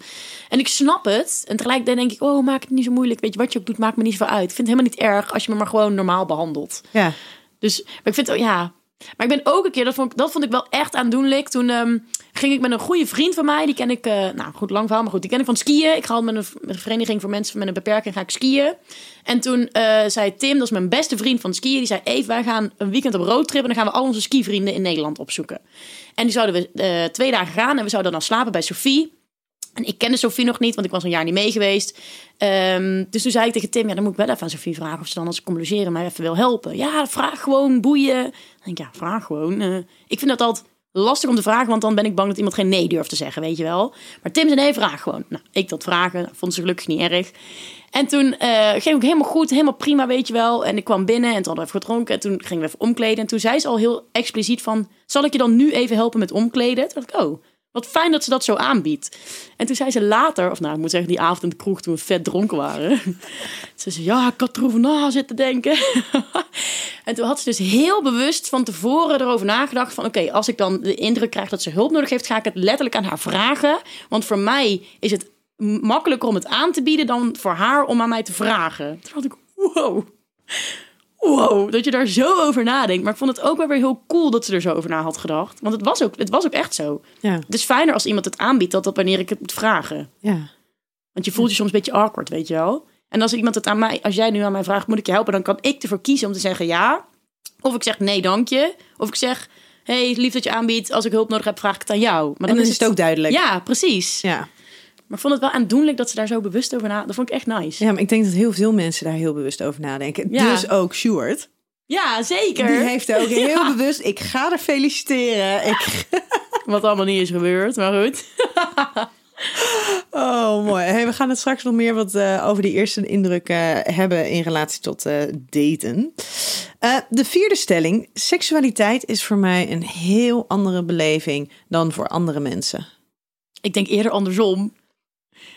en ik snap het. En tegelijkertijd denk ik, oh, maak het niet zo moeilijk. Weet je, wat je ook doet, maakt me niet zo uit. Ik vind het helemaal niet erg als je me maar gewoon normaal behandelt. Ja. Dus, maar ik vind het, ja. Maar ik ben ook een keer, dat vond ik, dat vond ik wel echt aandoenlijk. Toen ehm, ging ik met een goede vriend van mij, die ken ik, eh, nou goed, lang verhaal, maar goed, die ken ik van skiën. Ik ga altijd met een, vereniging voor mensen met een beperking, ga ik skiën. En toen eh, zei Tim, dat is mijn beste vriend van skiën, die zei, Eve, wij gaan een weekend op roadtrip en dan gaan we al onze skivrienden in Nederland opzoeken. En die zouden we eh, twee dagen gaan en we zouden dan slapen bij Sophie. En ik kende Sophie nog niet, want ik was een jaar niet mee geweest. Ehm, dus toen zei ik tegen Tim, ja, dan moet ik wel even aan Sophie vragen of ze dan als ik kom logeren mij even wil helpen. Ja, vraag gewoon, boeien. Denk ja, vraag gewoon. Eh, ik vind dat altijd lastig om te vragen, want dan ben ik bang dat iemand geen nee durft te zeggen, weet je wel. Maar Tim zei, nee, vraag gewoon. Nou, ik dat vragen, vond ze gelukkig niet erg. En toen uh, ging ik helemaal goed, helemaal prima, weet je wel. En ik kwam binnen en toen hadden we even gedronken. En toen gingen we even omkleden. En toen zei ze al heel expliciet van... zal ik je dan nu even helpen met omkleden? Toen dacht ik, oh, wat fijn dat ze dat zo aanbiedt. En toen zei ze later, of nou, ik moet zeggen die avond in de kroeg toen we vet dronken waren. ze ja, ik had erover na zitten denken. en toen had ze dus heel bewust van tevoren erover nagedacht van... oké, als ik dan de indruk krijg dat ze hulp nodig heeft... ga ik het letterlijk aan haar vragen. Want voor mij is het makkelijker om het aan te bieden dan voor haar om aan mij te vragen. Toen had ik, wow, wow, dat je daar zo over nadenkt. Maar ik vond het ook wel weer heel cool dat ze er zo over na had gedacht. Want het was ook, het was ook echt zo. Ja. Het is fijner als iemand het aanbiedt dan dat wanneer ik het moet vragen. Ja. Want je voelt je soms een beetje awkward, weet je wel. En als iemand het aan mij, als jij nu aan mij vraagt, moet ik je helpen, dan kan ik ervoor kiezen om te zeggen ja. Of ik zeg nee, dank je. Of ik zeg, hey, lief dat je aanbiedt. Als ik hulp nodig heb, vraag ik het aan jou. Maar En dan is het ook duidelijk. Ja, precies. Ja. Maar ik vond het wel aandoenlijk dat ze daar zo bewust over na. Dat vond ik echt nice. ja, maar ik denk dat heel veel mensen daar heel bewust over nadenken. Ja. Dus ook Stuart. Ja, zeker. Die heeft ook heel bewust, ik ga haar feliciteren. Ik, Wat allemaal niet is gebeurd, maar goed. oh, mooi. Hey, we gaan het straks nog meer wat eh, over die eerste indruk eh, hebben in relatie tot eh, daten. Eh, de vierde stelling. Seksualiteit is voor mij een heel andere beleving dan voor andere mensen. Ik denk eerder andersom.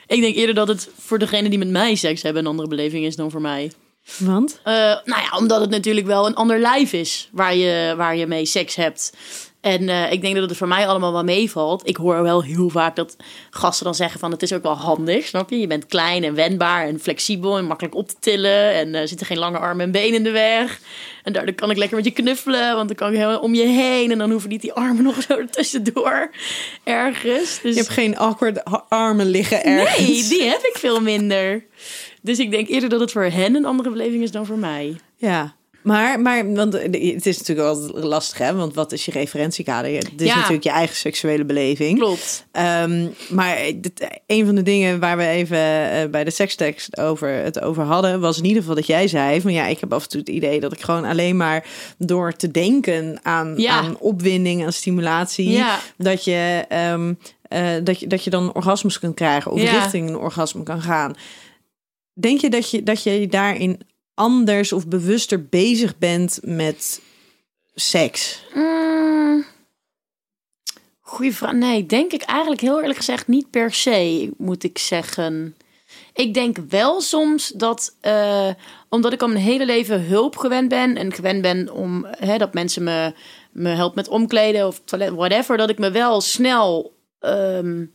Ik denk eerder dat het voor degene die met mij seks hebben een andere beleving is dan voor mij. Want? Eh, nou ja, omdat het natuurlijk wel een ander lijf is waar je, waar je mee seks hebt. En eh, ik denk dat het voor mij allemaal wel meevalt. Ik hoor wel heel vaak dat gasten dan zeggen van het is ook wel handig, snap je? Je bent klein en wendbaar en flexibel en makkelijk op te tillen. En er zitten geen lange armen en benen in de weg. En daardoor kan ik lekker met je knuffelen, want dan kan ik helemaal om je heen. En dan hoeven niet die armen nog zo ertussendoor ergens. Dus... Je hebt geen awkward armen liggen ergens. Nee, die heb ik veel minder. Dus ik denk eerder dat het voor hen een andere beleving is dan voor mij. Ja. Maar, maar want het is natuurlijk altijd lastig, hè? Want wat is je referentiekader? Het is Ja. natuurlijk je eigen seksuele beleving. Klopt. Ehm, maar dit, een van de dingen waar we even eh, bij de sekstekst over, het over hadden, was in ieder geval dat jij zei: van ja, ik heb af en toe het idee dat ik gewoon alleen maar door te denken aan, Ja. aan opwinding, aan stimulatie, Ja. dat, je, ehm, eh, dat, je, dat je dan orgasmes kunt krijgen of richting een orgasme kan gaan. Denk je dat je, dat je daarin anders of bewuster bezig bent met seks? Mm. Goeie vraag. Nee, denk ik eigenlijk heel eerlijk gezegd niet per se, moet ik zeggen. Ik denk wel soms dat, eh, omdat ik al mijn hele leven hulp gewend ben en gewend ben om hè, dat mensen me, me helpen met omkleden of toilet, whatever, dat ik me wel snel, ehm,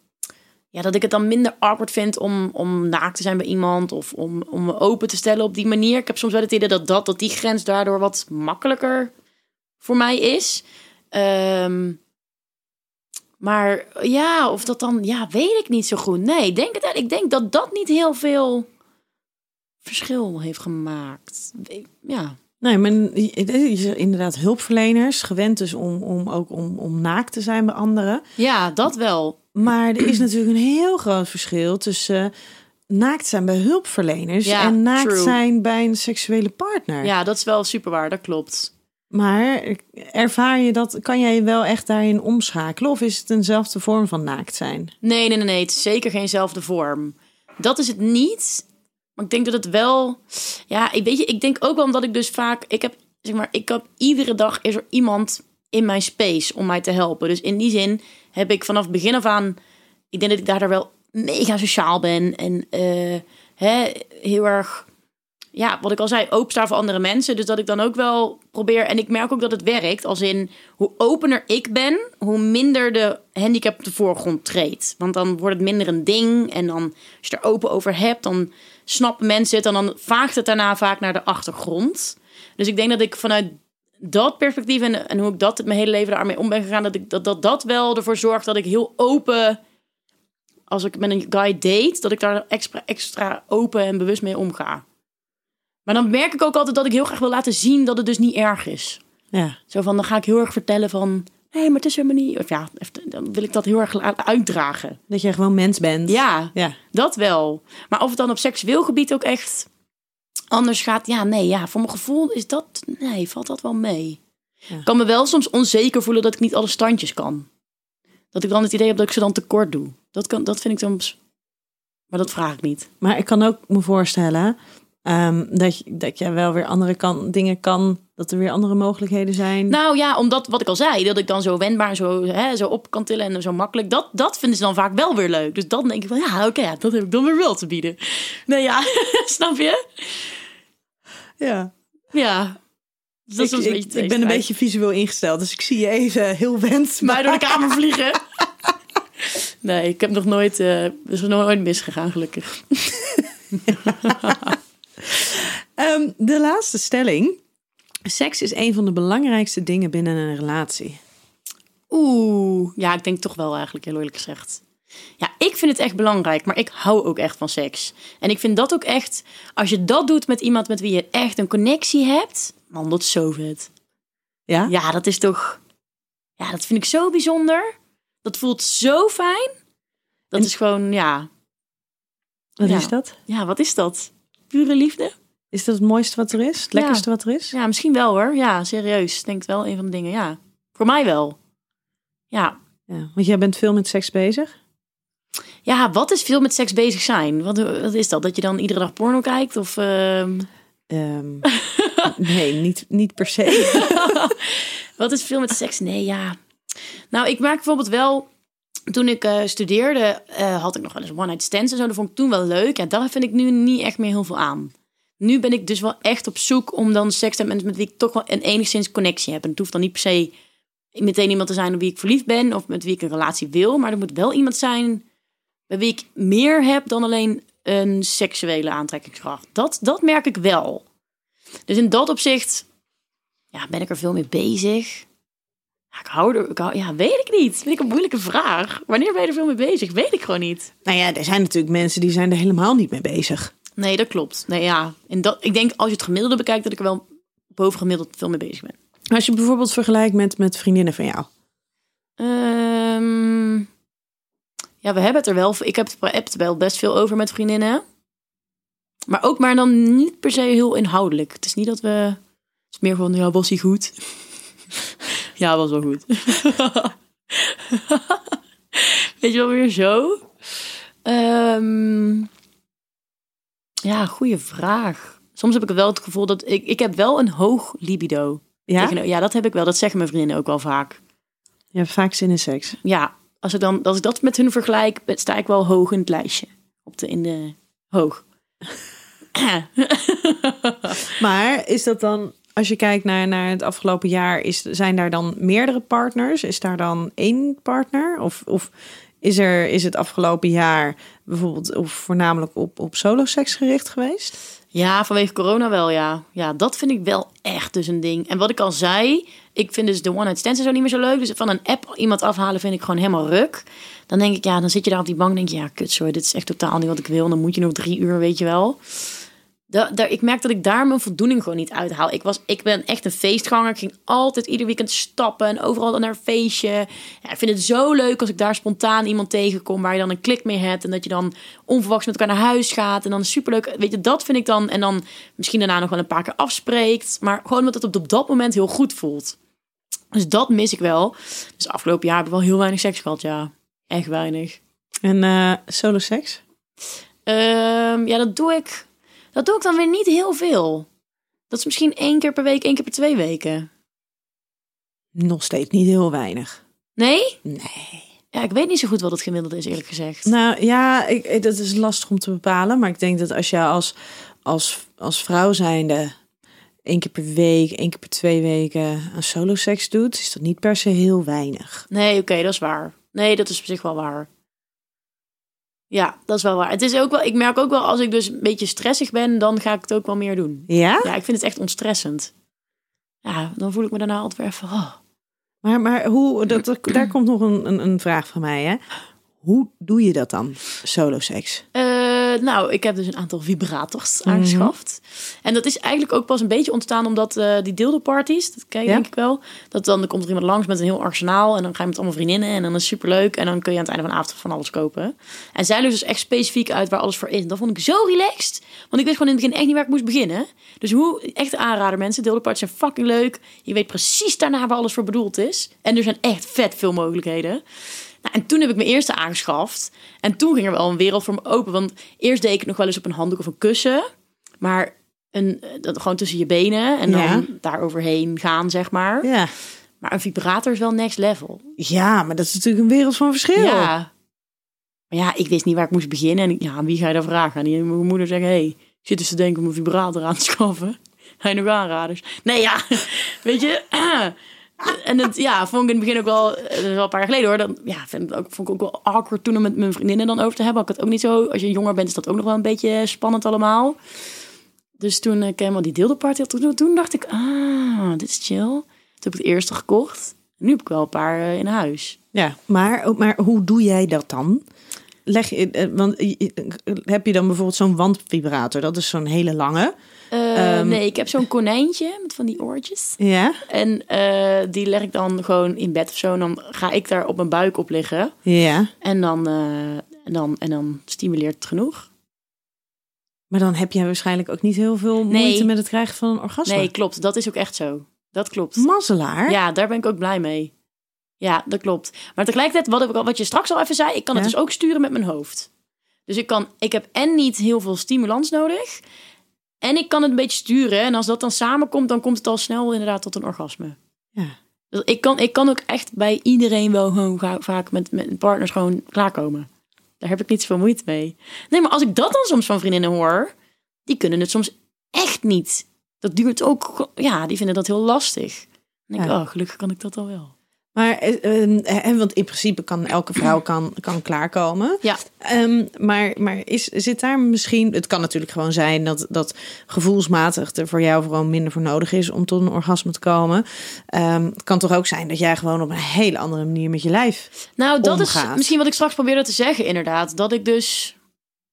ja, dat ik het dan minder awkward vind om, om naakt te zijn bij iemand of om, om me open te stellen op die manier. Ik heb soms wel het idee dat, dat, dat die grens daardoor wat makkelijker voor mij is. Ehm, maar ja, of dat dan, ja, weet ik niet zo goed. Nee, denk, het, ik denk dat dat niet heel veel verschil heeft gemaakt. Ja, Nee, maar je zegt inderdaad hulpverleners, gewend dus om, om ook om, om naakt te zijn bij anderen. ja dat wel. Maar er is natuurlijk een heel groot verschil tussen eh, naakt zijn bij hulpverleners Ja, en naakt true. zijn bij een seksuele partner. Ja, dat is wel super waar, dat klopt. Maar ervaar je dat, kan jij je wel echt daarin omschakelen? Of is het eenzelfde vorm van naakt zijn? Nee, nee, nee, nee, het is zeker geenzelfde vorm. Dat is het niet. Ik denk dat het wel. Ja, ik weet je, ik denk ook wel omdat ik dus vaak. Ik heb, zeg maar, ik heb iedere dag is er iemand in mijn space om mij te helpen. Dus in die zin heb ik vanaf begin af aan. Ik denk dat ik daardoor wel mega sociaal ben. En eh, hè, heel erg. Ja, wat ik al zei, openstaan voor andere mensen. Dus dat ik dan ook wel probeer. En ik merk ook dat het werkt. Als in hoe opener ik ben, hoe minder de handicap op de voorgrond treedt. Want dan wordt het minder een ding. En dan, als je er open over hebt, dan snappen mensen het. En dan vaagt het daarna vaak naar de achtergrond. Dus ik denk dat ik vanuit dat perspectief en, en hoe ik dat mijn hele leven daarmee om ben gegaan, dat, ik, dat, dat dat wel ervoor zorgt dat ik heel open, als ik met een guy date, dat ik daar extra, extra open en bewust mee omga. Maar dan merk ik ook altijd dat ik heel graag wil laten zien dat het dus niet erg is. Ja. Zo van, dan ga ik heel erg vertellen van... nee, maar het is helemaal niet. Of ja, dan wil ik dat heel erg uitdragen. Dat jij gewoon mens bent. Ja, Ja. dat wel. Maar of het dan op seksueel gebied ook echt anders gaat, ja, nee, ja, voor mijn gevoel is dat, nee, valt dat wel mee. Ja. Ik kan me wel soms onzeker voelen dat ik niet alle standjes kan. Dat ik dan het idee heb dat ik ze dan tekort doe. Dat, kan, dat vind ik soms, maar dat vraag ik niet. Maar ik kan ook me voorstellen ehm, dat, je, dat jij wel weer andere kan, dingen kan. Dat er weer andere mogelijkheden zijn. Nou ja, omdat wat ik al zei, dat ik dan zo wendbaar en zo, hè, zo op kan tillen en zo makkelijk, dat, dat vinden ze dan vaak wel weer leuk. Dus dan denk ik van, ja, oké, dat heb ik dan weer wel te bieden. Nee, ja, snap je? ja. Ja. Dus ik, ben een beetje visueel ingesteld, dus ik zie je even heel wens. mij door de kamer vliegen. Nee, ik heb nog nooit, eh er is nog nooit misgegaan, gelukkig. Ehm, de laatste stelling. Seks is een van de belangrijkste dingen binnen een relatie. Oeh, ja, ik denk toch wel eigenlijk, heel eerlijk gezegd. Ja, ik vind het echt belangrijk, maar ik hou ook echt van seks. En ik vind dat ook echt, als je dat doet met iemand met wie je echt een connectie hebt, man, dat is zo vet. Ja? Ja, dat is toch, ja, dat vind ik zo bijzonder. Dat voelt zo fijn. Dat En- is gewoon, ja, Wat Ja. is dat? ja, wat is dat? Pure liefde? Is dat het mooiste wat er is? Het lekkerste wat er is? Ja, misschien wel hoor. Ja, serieus. Ik denk wel een van de dingen. Ja, voor mij wel. Ja. Ja, want jij bent veel met seks bezig. Ja, wat is veel met seks bezig zijn? Wat, wat is dat? Dat je dan iedere dag porno kijkt? Of, ehm, Ehm, nee, niet, niet per se. wat is veel met seks? Nee, ja. Nou, ik merk bijvoorbeeld wel... Toen ik eh, studeerde, eh, had ik nog wel eens one-night stands en zo. Dat vond ik toen wel leuk. En daar vind ik nu niet echt meer heel veel aan. Nu ben ik dus wel echt op zoek om dan seks te hebben met, wie ik toch wel een enigszins connectie heb. En het hoeft dan niet per se meteen iemand te zijn op wie ik verliefd ben of met wie ik een relatie wil. Maar er moet wel iemand zijn bij wie ik meer heb dan alleen een seksuele aantrekkingskracht. Dat, dat merk ik wel. Dus in dat opzicht ja, ben ik er veel mee bezig. Ik hou er, ik hou, ja, weet ik niet. Vind ik een moeilijke vraag. Wanneer ben je er veel mee bezig? Weet ik gewoon niet. nou ja, er zijn natuurlijk mensen die zijn er helemaal niet mee bezig. Nee, dat klopt. Nee, ja. En dat, ik denk als je het gemiddelde bekijkt, dat ik er wel bovengemiddeld veel mee bezig ben. Als je bijvoorbeeld vergelijkt met, met vriendinnen van jou. Ehm, ja, we hebben het er wel. Ik heb het, heb het wel best veel over met vriendinnen. Maar ook maar dan niet per se heel inhoudelijk. Het is niet dat we. Het is meer van, ja, was hij goed? Ja, was wel goed. Weet je wel weer zo? Ehm, ja, goede vraag. Soms heb ik wel het gevoel dat ik, ik heb wel een hoog libido. Ja? Tegen- ja, dat heb ik wel. Dat zeggen mijn vriendinnen ook wel vaak. Je hebt vaak zin in seks. Ja, als ik, dan, als ik dat met hun vergelijk, sta ik wel hoog in het lijstje. Op de, in de hoog. Maar is dat dan, als je kijkt naar, naar het afgelopen jaar, is, zijn daar dan meerdere partners? Is daar dan één partner? Of, of is, er, is het afgelopen jaar bijvoorbeeld of voornamelijk op, op solo-seks gericht geweest? Ja, vanwege corona wel, ja. Ja, dat vind ik wel echt dus een ding. En wat ik al zei, ik vind dus de one-night stands zo niet meer zo leuk. Dus van een app iemand afhalen vind ik gewoon helemaal ruk. Dan denk ik, ja, dan zit je daar op die bank en denk je, ja, kut, sorry, dit is echt totaal niet wat ik wil. Dan moet je nog drie uur, weet je wel. Da, ik merk dat ik daar mijn voldoening gewoon niet uithaal. Ik, was, ik ben echt een feestganger. Ik ging altijd ieder weekend stappen en overal naar een feestje. Ja, ik vind het zo leuk als ik daar spontaan iemand tegenkom waar je dan een klik mee hebt. En dat je dan onverwachts met elkaar naar huis gaat. En dan superleuk. Weet je, dat vind ik dan. En dan misschien daarna nog wel een paar keer afspreekt. Maar gewoon omdat het op dat moment heel goed voelt. Dus dat mis ik wel. Dus afgelopen jaar heb ik wel heel weinig seks gehad, ja. Echt weinig. En eh solo-seks? Ehm, ja, dat doe ik. Dat doe ik dan weer niet heel veel. Dat is misschien één keer per week, één keer per twee weken. Nog steeds niet heel weinig. Nee? Nee. Ja, ik weet niet zo goed wat het gemiddelde is, eerlijk gezegd. Nou ja, ik, dat is lastig om te bepalen. Maar ik denk dat als je als, als, als vrouw zijnde één keer per week, één keer per twee weken aan solo-seks doet, is dat niet per se heel weinig. Nee, oké, dat is waar. Nee, dat is op zich wel waar. Ja, dat is wel waar. Het is ook wel, ik merk ook wel als ik dus een beetje stressig ben, dan ga ik het ook wel meer doen. Ja? Ja, ik vind het echt ontstressend. Ja, dan voel ik me daarna altijd weer even. Oh. Maar, maar hoe, dat, daar komt nog een, een, vraag van mij. Hè? Hoe doe je dat dan, solo-seks? Ehm, nou, ik heb dus een aantal vibrators aangeschaft. En dat is eigenlijk ook pas een beetje ontstaan omdat eh, die dildo-parties, dat ken je Ja. denk ik wel, dat dan komt er iemand langs met een heel arsenaal en dan ga je met allemaal vriendinnen en dan is het superleuk en dan kun je aan het einde van de avond van alles kopen. En zij legt dus echt specifiek uit waar alles voor is. Dat vond ik zo relaxed, want ik wist gewoon in het begin echt niet waar ik moest beginnen. Dus hoe, echt aanrader mensen, dildo-parties zijn fucking leuk. Je weet precies daarna waar alles voor bedoeld is. En er zijn echt vet veel mogelijkheden. Nou, en toen heb ik mijn eerste aangeschaft. En toen ging er wel een wereld voor me open. Want eerst deed ik het nog wel eens op een handdoek of een kussen. Maar een, eh, dat, gewoon tussen je benen en dan Ja. daar overheen gaan, zeg maar. Ja. Maar een vibrator is wel next level. ja, maar dat is natuurlijk een wereld van verschil. Ja. Maar ja, ik wist niet waar ik moest beginnen. En ik- ja, wie ga je dan vragen? Die mijn moeder zeggen, hey, ik zit dus te denken om een vibrator aan te schaffen. Ga je nog aanraders? Nee, ja, weet je. En het, ja, vond ik in het begin ook wel, eh, wel een paar jaar geleden hoor. Dan, ja, vind ook, vond ik ook wel awkward toen om met mijn vriendinnen dan over te hebben. Ik het ook niet zo, als je jonger bent is dat ook nog wel een beetje spannend allemaal. Dus toen ik helemaal die deeldeparty had, toen, toen dacht ik, ah, dit is chill. Toen heb ik het eerste gekocht. Nu heb ik wel een paar eh, in huis. Ja, maar, maar hoe doe jij dat dan? Leg eh, want eh, eh, heb je dan bijvoorbeeld zo'n wandvibrator? Dat is zo'n hele lange. Eh, Ehm. nee, ik heb zo'n konijntje met van die oortjes. Ja, En eh, die leg ik dan gewoon in bed of zo. En dan ga ik daar op mijn buik op liggen. ja. En dan, eh, en dan, en dan stimuleert het genoeg. Maar dan heb jij waarschijnlijk ook niet heel veel Nee. moeite met het krijgen van een orgasme. Nee, klopt. Dat is ook echt zo. Dat klopt. Mazzelaar? Ja, daar ben ik ook blij mee. Ja, dat klopt. Maar tegelijkertijd, wat, wat je straks al even zei, ik kan het dus ook sturen met mijn hoofd. Dus ik, kan, ik heb en niet heel veel stimulans nodig. En ik kan het een beetje sturen. En als dat dan samenkomt, dan komt het al snel inderdaad tot een orgasme. Ja. Dus ik kan, ik kan ook echt bij iedereen wel gewoon ga- vaak met, met partners gewoon klaarkomen. Daar heb ik niet zoveel moeite mee. Nee, maar als ik dat dan soms van vriendinnen hoor, die kunnen het soms echt niet. Dat duurt ook, ja, die vinden dat heel lastig. Dan denk ik, Ja. oh, gelukkig kan ik dat al wel. Maar, eh, eh, eh, want in principe kan elke vrouw kan, kan klaarkomen. Ja. Ehm, maar maar is, zit daar misschien... Het kan natuurlijk gewoon zijn dat, dat gevoelsmatig er voor jou gewoon minder voor nodig is om tot een orgasme te komen. Ehm, het kan toch ook zijn dat jij gewoon op een hele andere manier met je lijf... Nou, dat is omgaat. misschien wat ik straks probeerde te zeggen, inderdaad. Dat ik dus,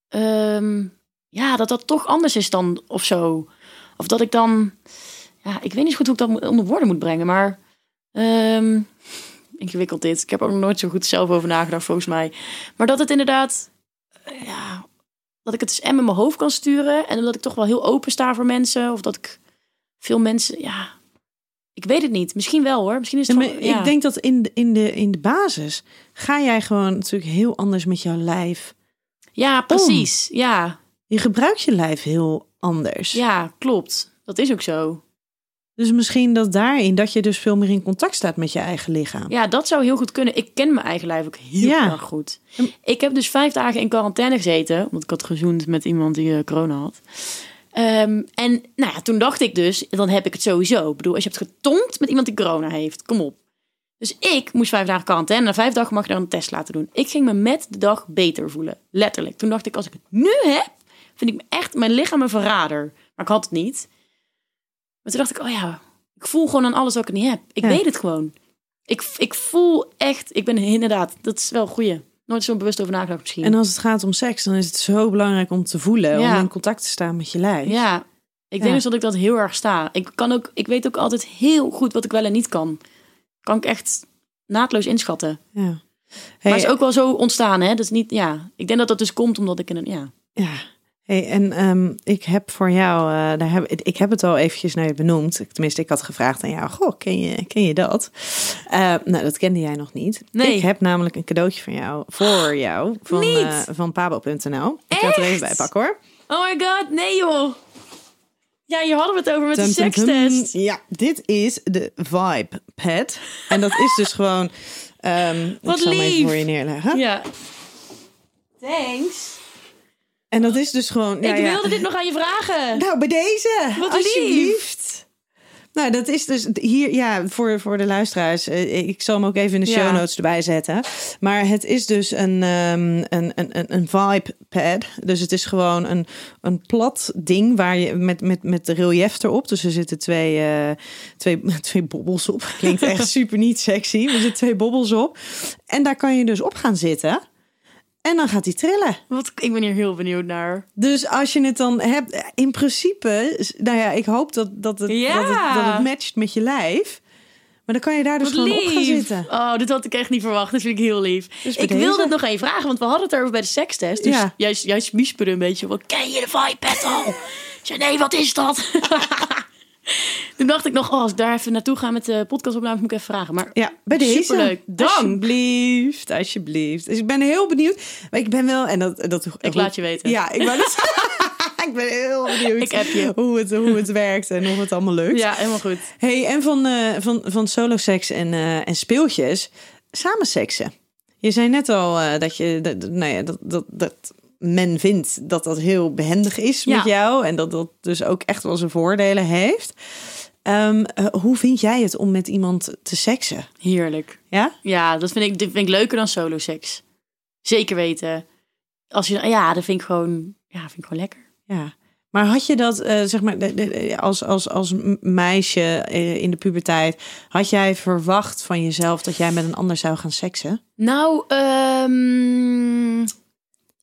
ehm, ja, dat dat toch anders is dan of zo. Of dat ik dan, ja, ik weet niet zo goed hoe ik dat onder woorden moet brengen, maar ehm, ingewikkeld dit. Ik heb er ook nog nooit zo goed zelf over nagedacht, volgens mij. Maar dat het inderdaad, eh, ja, dat ik het dus en met mijn hoofd kan sturen en dat ik toch wel heel open sta voor mensen. Of dat ik veel mensen, ja, ik weet het niet. Misschien wel hoor. Misschien is het Ja, van- maar ja. Ik denk dat in de, in, de, in de basis ga jij gewoon natuurlijk heel anders met jouw lijf. Ja, precies. Ja, Je gebruikt je lijf heel anders. ja, klopt. Dat is ook zo. Dus misschien dat daarin dat je dus veel meer in contact staat met je eigen lichaam. Ja, dat zou heel goed kunnen. Ik ken mijn eigen lijf ook heel Ja. erg goed. Ik heb dus vijf dagen in quarantaine gezeten, omdat ik had gezoend met iemand die eh, corona had. Ehm, en nou ja, toen dacht ik dus, dan heb ik het sowieso. Ik bedoel, als je hebt getonkt met iemand die corona heeft, kom op. Dus ik moest vijf dagen quarantaine. Na vijf dagen mag je daar een test laten doen. Ik ging me met de dag beter voelen. Letterlijk. Toen dacht ik, als ik het nu heb, vind ik me echt mijn lichaam een verrader. Maar ik had het niet. Maar toen dacht ik, oh ja, ik voel gewoon aan alles wat ik niet heb. Ik Ja. weet het gewoon. Ik, ik voel echt, ik ben inderdaad, dat is wel een goeie. Nooit zo bewust over nagedacht misschien. En als het gaat om seks, dan is het zo belangrijk om te voelen, Ja. om in contact te staan met je lijf. ja, ik denk dus dat ik dat heel erg sta. Ik, kan ook, ik weet ook altijd heel goed wat ik wel en niet kan. Kan ik echt naadloos inschatten. Ja. maar Hey, het is ook wel zo ontstaan, hè? Dat is niet, ja. Ik denk dat dat dus komt omdat ik in een, ja. ja. Hey, en ehm, ik heb voor jou, eh, daar heb, ik heb het al eventjes naar je benoemd. Tenminste, ik had gevraagd aan jou, goh, ken je, ken je dat? Eh, nou, dat kende jij nog niet. Nee. Ik heb namelijk een cadeautje van jou, voor jou, van, eh, van pabo.nl. Ik ga het er even bij pakken hoor. Oh my god, nee joh. Ja, hier hadden we het over met de sekstest. Ja, dit is de Vibe Pad. En dat is dus gewoon... ehm Wat ik zal hem even lief. voor je neerleggen. Ja. Thanks. En dat is dus gewoon... ik ja. wilde dit nog aan je vragen. Nou, bij deze. Wat alsjeblieft. Nou, dat is dus hier, ja, voor, voor de luisteraars. eh, Ik zal hem ook even in de show Ja. notes erbij zetten. Maar het is dus een, ehm, een, een, een, een vibe pad. Dus het is gewoon een, een plat ding waar je met, met, met de relief erop. Dus er zitten twee, eh, twee, twee bobbels op. Klinkt echt super niet sexy. Er zitten twee bobbels op. En daar kan je dus op gaan zitten. En dan gaat hij trillen. Wat, ik ben hier heel benieuwd naar. Dus als je het dan hebt, in principe, nou ja, ik hoop dat, dat, het, Ja. dat, het, dat het matcht met je lijf. Maar dan kan je daar dus Wat gewoon op gaan zitten. Oh, dit had ik echt niet verwacht. Dat vind ik heel lief. Dus ik wilde het nog even vragen, want we hadden het erover bij de sekstest. Dus Ja. jij, jij een beetje. Wat ken je de vibe zei, nee, wat is dat? Toen dacht ik nog, oh, als ik daar even naartoe ga met de podcastopname, moet ik even vragen. Maar Ja, bij deze. Superleuk. Dank. Alsjeblieft, alsjeblieft. Dus ik ben heel benieuwd. Maar ik ben wel, en dat... dat ik laat je weten. Ja, ik ben, ik ben heel benieuwd Ik app je. Hoe, het, hoe het werkt en of het allemaal lukt. Ja, helemaal goed. Hey, en van, eh van, van solo seks en, eh, en speeltjes, samen seksen. Je zei net al eh, dat, je, dat- nou ja, dat, dat, dat men vindt dat dat heel behendig is Ja. met jou. En dat dat dus ook echt wel zijn voordelen heeft. Ehm, eh, hoe vind jij het om met iemand te seksen? Heerlijk. Ja? Ja, dat vind ik, dat vind ik leuker dan solo seks. Zeker weten. Als je, ja, dat vind ik gewoon, ja, vind ik gewoon lekker. Ja. Maar had je dat, eh, zeg maar, als, als, als meisje eh, in de puberteit, had jij verwacht van jezelf dat jij met een ander zou gaan seksen? Nou, ehm,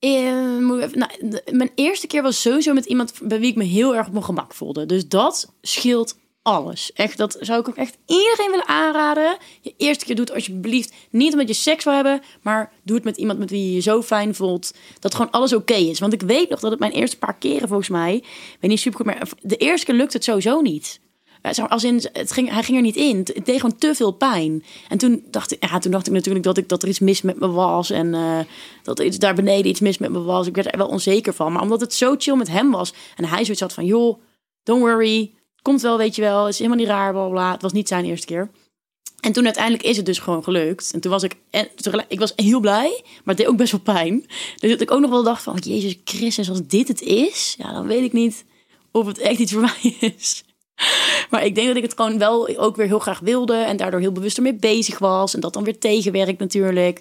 eh, even- nou, mijn eerste keer was sowieso met iemand bij wie ik me heel erg op mijn gemak voelde. Dus dat scheelt alles. Echt, dat zou ik ook echt iedereen willen aanraden. Je eerste keer doet alsjeblieft niet omdat je seks wil hebben, maar doe het met iemand met wie je je zo fijn voelt dat gewoon alles oké is. Want ik weet nog dat het mijn eerste paar keren volgens mij, ik weet niet super goed, maar de eerste keer lukt het sowieso niet. Eh, Als in, het ging, hij ging er niet in. Het deed gewoon te veel pijn. En toen dacht ik, ja, toen dacht ik natuurlijk dat, ik, dat er iets mis met me was. En eh, dat iets daar beneden iets mis met me was. Ik werd er wel onzeker van. Maar omdat het zo chill met hem was. En hij zoiets had van, joh, don't worry. Komt wel, weet je wel. Is helemaal niet raar, bla bla. Het was niet zijn eerste keer. En toen uiteindelijk is het dus gewoon gelukt. En toen was ik, ik was heel blij, maar het deed ook best wel pijn. Dus dat ik ook nog wel dacht van, Jezus Christus, als dit het is, ja, dan weet ik niet of het echt iets voor mij is. Maar ik denk dat ik het gewoon wel ook weer heel graag wilde en daardoor heel bewust ermee bezig was. En dat dan weer tegenwerkt natuurlijk.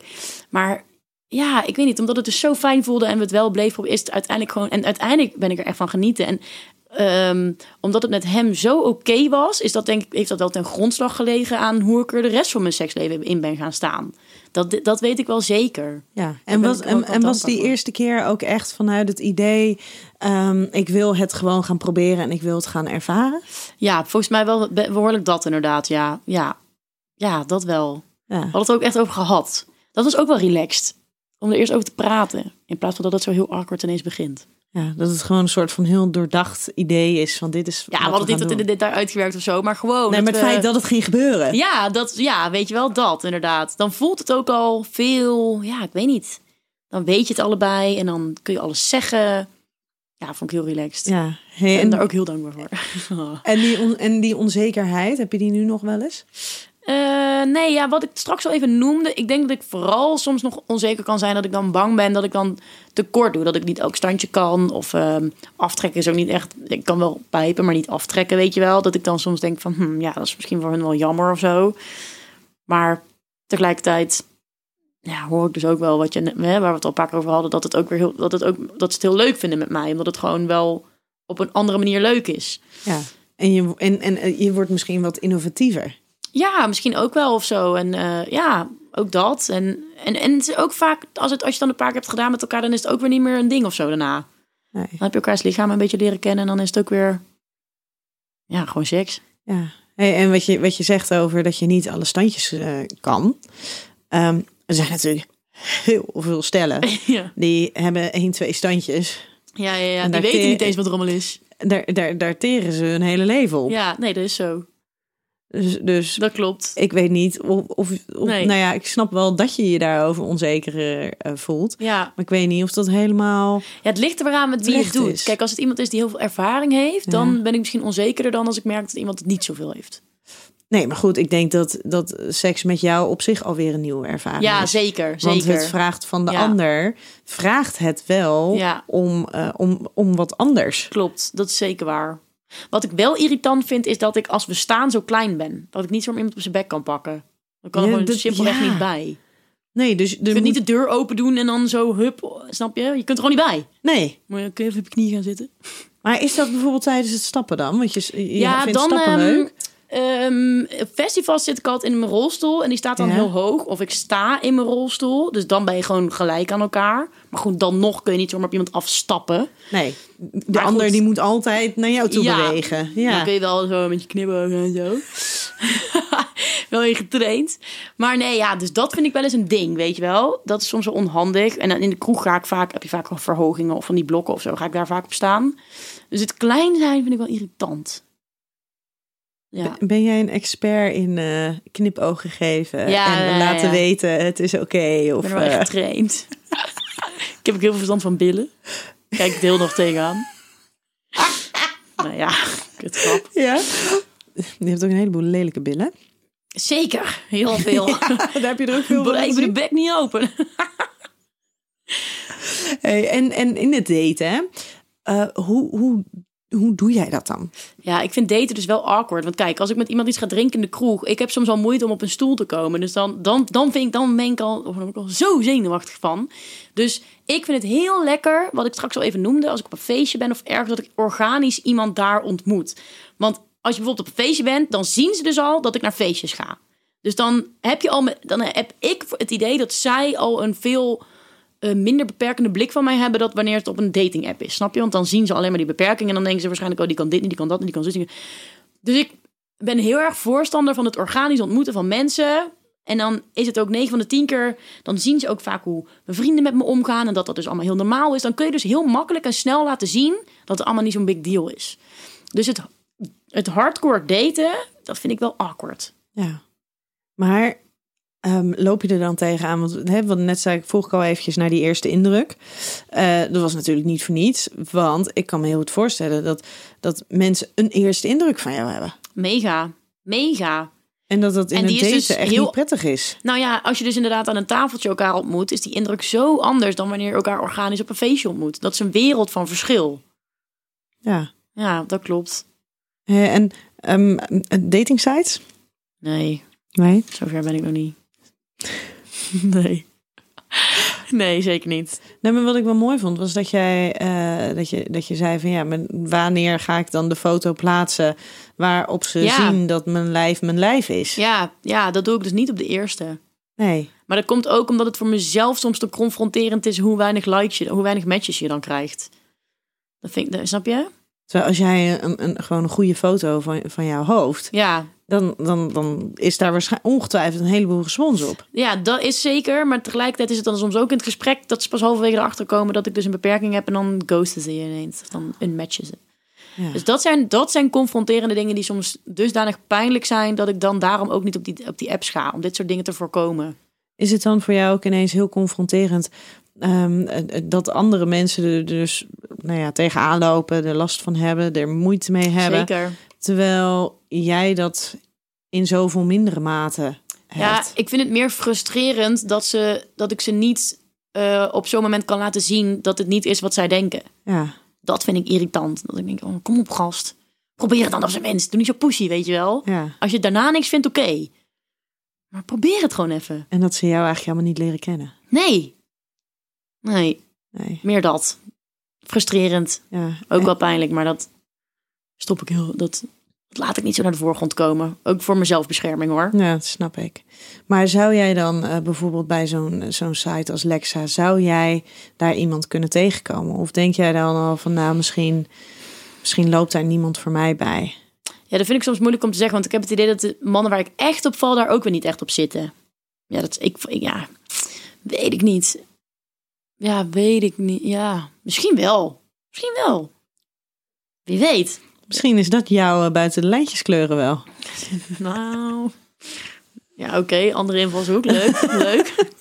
Maar ja, ik weet niet, omdat het dus zo fijn voelde en we het wel bleef op, is het uiteindelijk gewoon. En uiteindelijk ben ik er echt van genieten. En ehm, omdat het met hem zo oké was, is dat denk ik, heeft dat wel ten grondslag gelegen aan hoe ik er de rest van mijn seksleven in ben gaan staan. Dat, dat weet ik wel zeker. Ja, en, was, en, was die eerste keer ook echt vanuit het idee, ehm, ik wil het gewoon gaan proberen en ik wil het gaan ervaren? Ja, volgens mij wel be- behoorlijk dat inderdaad. Ja, ja, ja dat wel. Ja. We hadden het ook echt over gehad. Dat was ook wel relaxed. Om er eerst over te praten. In plaats van dat het zo heel awkward ineens begint. ja, dat het gewoon een soort van heel doordacht idee is van dit is Ja, we wat hadden het niet de doen. detail uitgewerkt of zo. Maar gewoon. Nee, maar dat het we- feit dat het ging gebeuren. Ja, dat, ja, weet je wel, dat inderdaad. Dan voelt het ook al veel, ja, ik weet niet. Dan weet je het allebei en dan kun je alles zeggen. Ja, vond ik heel relaxed. Ja, hey, En en, daar ook heel dankbaar voor. en, die on- en die onzekerheid, heb je die nu nog wel eens? Eh, nee, ja, wat ik straks al even noemde. Ik denk dat ik vooral soms nog onzeker kan zijn. Dat ik dan bang ben dat ik dan tekort doe. Dat ik niet elk standje kan. Of ehm, aftrekken is ook niet echt... Ik kan wel pijpen, maar niet aftrekken, weet je wel. Dat ik dan soms denk van... Hm, ja, dat is misschien voor hun wel jammer of zo. Maar tegelijkertijd... Ja, hoor ik dus ook wel wat je... net- Hè, waar we het al een paar keer over hadden. Dat, het ook weer heel, dat, het ook, dat ze het heel leuk vinden met mij. Omdat het gewoon wel op een andere manier leuk is. Ja. En je, en, en eh, je wordt misschien wat innovatiever. Ja, misschien ook wel of zo. En eh, ja, ook dat. En, en, en het is ook vaak, als, het, als je dan een paar keer hebt gedaan met elkaar, dan is het ook weer niet meer een ding of zo daarna. Nee. Dan heb je elkaars lichaam een beetje leren kennen en dan is het ook weer, ja, gewoon seks. Ja. Hey, en wat je, wat je zegt over dat je niet alle standjes eh, kan. Ehm, er zijn natuurlijk heel veel stellen ja, die hebben één, twee standjes. ja, ja, ja. En die weten te- niet eens wat rommel is. Daar, daar, daar teren ze hun hele leven op. Ja, nee, dat is zo. Dus, dus Dat klopt. ik weet niet of, of, of- Nee. nou ja, ik snap wel dat je je daarover onzeker eh, voelt. Ja. Maar ik weet niet of dat helemaal. ja, het ligt er weer aan met wie je het doet. is. Kijk, als het iemand is die heel veel ervaring heeft, Ja. dan ben ik misschien onzekerder dan als ik merk dat iemand het niet zoveel heeft. Nee, maar goed, ik denk dat, dat seks met jou op zich alweer een nieuwe ervaring Ja, is. zeker. Want zeker. het vraagt van de Ja. ander, vraagt het wel Ja. om, eh, om, om wat anders. Klopt, dat is zeker waar. Wat ik wel irritant vind, is dat ik als we staan zo klein ben. Dat ik niet zomaar iemand op zijn bek kan pakken. Dan kan er Ja, gewoon dat- simpelweg ja. niet bij. Nee, dus Je kunt moet- niet de deur open doen en dan zo hup, snap je? Je kunt er gewoon niet bij. Nee, Moet je kun je even op je knie gaan zitten? maar is dat bijvoorbeeld tijdens het stappen dan? Want je, je ja, vindt dan stappen ehm, leuk. Ehm, op festivals zit ik altijd in mijn rolstoel en die staat dan Ja. heel hoog. Of ik sta in mijn rolstoel, dus dan ben je gewoon gelijk aan elkaar. Maar goed, dan nog kun je niet zomaar op iemand afstappen. Nee, de Maar ander goed. die moet altijd naar jou toe Ja. bewegen. Ja. Dan kun je wel zo met je knipogen en zo. wel in getraind. Maar nee, ja, dus dat vind ik wel eens een ding, weet je wel. Dat is soms wel onhandig. En dan in de kroeg ga ik vaak, heb je vaak wel verhogingen of van die blokken of zo, ga ik daar vaak op staan. Dus het klein zijn vind ik wel irritant. Ja. Ben jij een expert in eh, knipogen geven Ja, en ja, laten weten het is oké? Ik of ben er wel eh, echt getraind. ik heb ook heel veel verstand van billen. Kijk het heel nog tegenaan. nou ja, kut grap. ja? Je hebt ook een heleboel lelijke billen. Zeker, heel veel. Daar heb je er ook veel van me de bek niet open. Hey, en, en in het daten, hè? Eh, hoe, hoe, hoe doe jij dat dan? Ja, ik vind daten dus wel awkward. Want kijk, als ik met iemand iets ga drinken in de kroeg... ik heb soms al moeite om op een stoel te komen. Dus dan, dan, dan, vind ik, dan ben ik al, of al zo zenuwachtig van. Dus ik vind het heel lekker, wat ik straks al even noemde... als ik op een feestje ben of ergens... dat ik organisch iemand daar ontmoet. Want als je bijvoorbeeld op een feestje bent... dan zien ze dus al dat ik naar feestjes ga. Dus dan heb, je al, dan heb ik het idee dat zij al een veel minder beperkende blik van mij hebben... dat wanneer het op een dating app is, snap je? Want dan zien ze alleen maar die beperkingen... en dan denken ze waarschijnlijk... oh, die kan dit niet, die kan dat niet, die kan niet. Dus ik ben heel erg voorstander van het organisch ontmoeten van mensen... En dan is het ook 9 van de 10 keer. Dan zien ze ook vaak hoe vrienden met me omgaan. En dat dat dus allemaal heel normaal is. Dan kun je dus heel makkelijk en snel laten zien dat het allemaal niet zo'n big deal is. Dus het, het hardcore daten, dat vind ik wel awkward. Ja. Maar ehm, loop je er dan tegenaan? Want hè, wat net zei ik, vroeg ik al eventjes naar die eerste indruk. Eh, dat was natuurlijk niet voor niets. Want ik kan me heel goed voorstellen dat, dat mensen een eerste indruk van jou hebben. Mega, mega. En dat dat in En die is dus echt heel- niet prettig is. Nou ja, als je dus inderdaad aan een tafeltje elkaar ontmoet, is die indruk zo anders dan wanneer je elkaar organisch op een feestje ontmoet. Dat is een wereld van verschil. Ja. Ja, dat klopt. Eh, en ehm dating sites? Nee, Nee. zover ben ik nog niet. Nee. Nee, zeker niet. Nee, maar wat ik wel mooi vond, was dat jij eh, dat je, dat je zei van ja, maar wanneer ga ik dan de foto plaatsen waarop ze Ja. zien dat mijn lijf mijn lijf is? Ja, ja, dat doe ik dus niet op de eerste. Nee. Maar dat komt ook omdat het voor mezelf soms te confronterend is hoe weinig likes je, hoe weinig matches je dan krijgt. Dat vind ik, snap je? Terwijl als jij een, een, gewoon een goede foto van, van jouw hoofd, Ja, dan, dan, dan is daar waarschijnlijk ongetwijfeld een heleboel respons op. ja, dat is zeker. Maar tegelijkertijd is het dan soms ook in het gesprek dat ze pas halverwege erachter komen dat ik dus een beperking heb en dan ghosten ze je ineens. Of dan unmatchen ze. Ja. Dus dat zijn, dat zijn confronterende dingen die soms dusdanig pijnlijk zijn dat ik dan daarom ook niet op die, op die apps ga. Om dit soort dingen te voorkomen. Is het dan voor jou ook ineens heel confronterend ehm, eh, dat andere mensen er dus nou ja, tegenaan lopen, er last van hebben, er moeite mee hebben, Zeker. Terwijl jij dat in zoveel mindere mate Ja, hebt? ik vind het meer frustrerend dat, ze, dat ik ze niet eh, op zo'n moment kan laten zien dat het niet is wat zij denken. Ja. Dat vind ik irritant. Dat ik denk, oh, kom op gast. Probeer het dan op zijn minst. Doe niet zo pushy, weet je wel. ja. Als je daarna niks vindt, oké. Maar probeer het gewoon even. En dat ze jou eigenlijk helemaal niet leren kennen. Nee. Nee, Nee. meer dat. Frustrerend. Ja. Ook En- wel pijnlijk, maar dat stop ik heel... Dat, dat laat ik niet zo naar de voorgrond komen. Ook voor mijn zelfbescherming, hoor. Ja, dat snap ik. Maar zou jij dan eh, bijvoorbeeld bij zo'n zo'n site als Lexa, zou jij daar iemand kunnen tegenkomen? Of denk jij dan al van, nou, misschien, misschien loopt daar niemand voor mij bij? Ja, dat vind ik soms moeilijk om te zeggen. Want ik heb het idee dat de mannen waar ik echt op val, daar ook weer niet echt op zitten. Ja, dat ik, ja, weet ik niet. Ja, weet ik niet. Ja, misschien wel. Misschien wel. Wie weet. Misschien is dat jouw eh, buiten de lijntjes kleuren wel. Nou. Ja, oké. Andere invalshoek. Leuk. Leuk.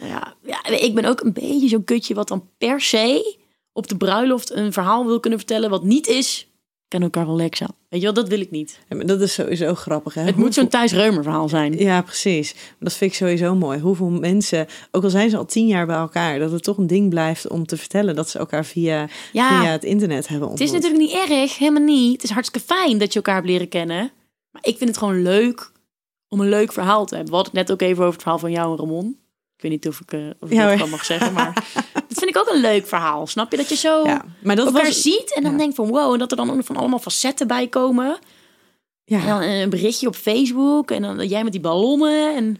Ja, ja, ik ben ook een beetje zo'n kutje wat dan per se op de bruiloft een verhaal wil kunnen vertellen wat niet is. Ken elkaar wel lekker Weet je wel, dat wil ik niet. Ja, maar dat is sowieso grappig, hè? Het moet zo'n Thijs Reumer verhaal zijn. Ja, precies. Dat vind ik sowieso mooi. Hoeveel mensen, ook al zijn ze al tien jaar bij elkaar, dat het toch een ding blijft om te vertellen dat ze elkaar via, Ja. via het internet hebben Het ontmoet. is natuurlijk niet erg, helemaal niet. Het is hartstikke fijn dat je elkaar hebt leren kennen. Maar ik vind het gewoon leuk om een leuk verhaal te hebben. We hadden het net ook even over het verhaal van jou en Ramon. Ik weet niet of ik, eh, of ik Ja, dat mag zeggen, maar dat vind ik ook een leuk verhaal. Snap je? Dat je zo Ja, maar dat elkaar was, ziet en dan ja. denkt van wow. En dat er dan van allemaal facetten bij komen. En Ja, dan een berichtje op Facebook. En dan jij met die ballonnen. En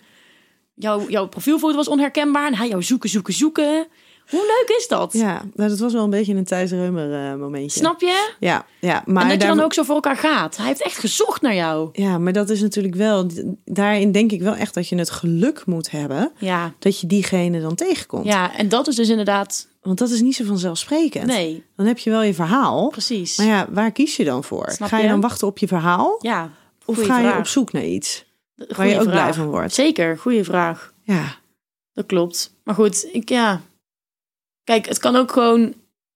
jouw, jouw profielfoto was onherkenbaar. En hij jou zoeken, zoeken, zoeken. Hoe leuk is dat? ja nou, dat was wel een beetje een Thijs Reumer eh, momentje. Snap je? Ja, ja, maar en dat je dan ook zo voor elkaar gaat. Hij heeft echt gezocht naar jou. Ja, maar dat is natuurlijk wel... Daarin denk ik wel echt dat je het geluk moet hebben... Ja, dat je diegene dan tegenkomt. ja en dat is dus inderdaad... Want dat is niet zo vanzelfsprekend. Nee, Dan heb je wel je verhaal. precies. Maar ja, waar kies je dan voor? Snap ga je je? dan wachten op je verhaal? Ja, of ga je op zoek naar iets waar Goeie je ook vraag. blij van wordt? Zeker, goede vraag. Ja, Dat klopt. Maar goed, ik ja. Kijk, het kan ook gewoon,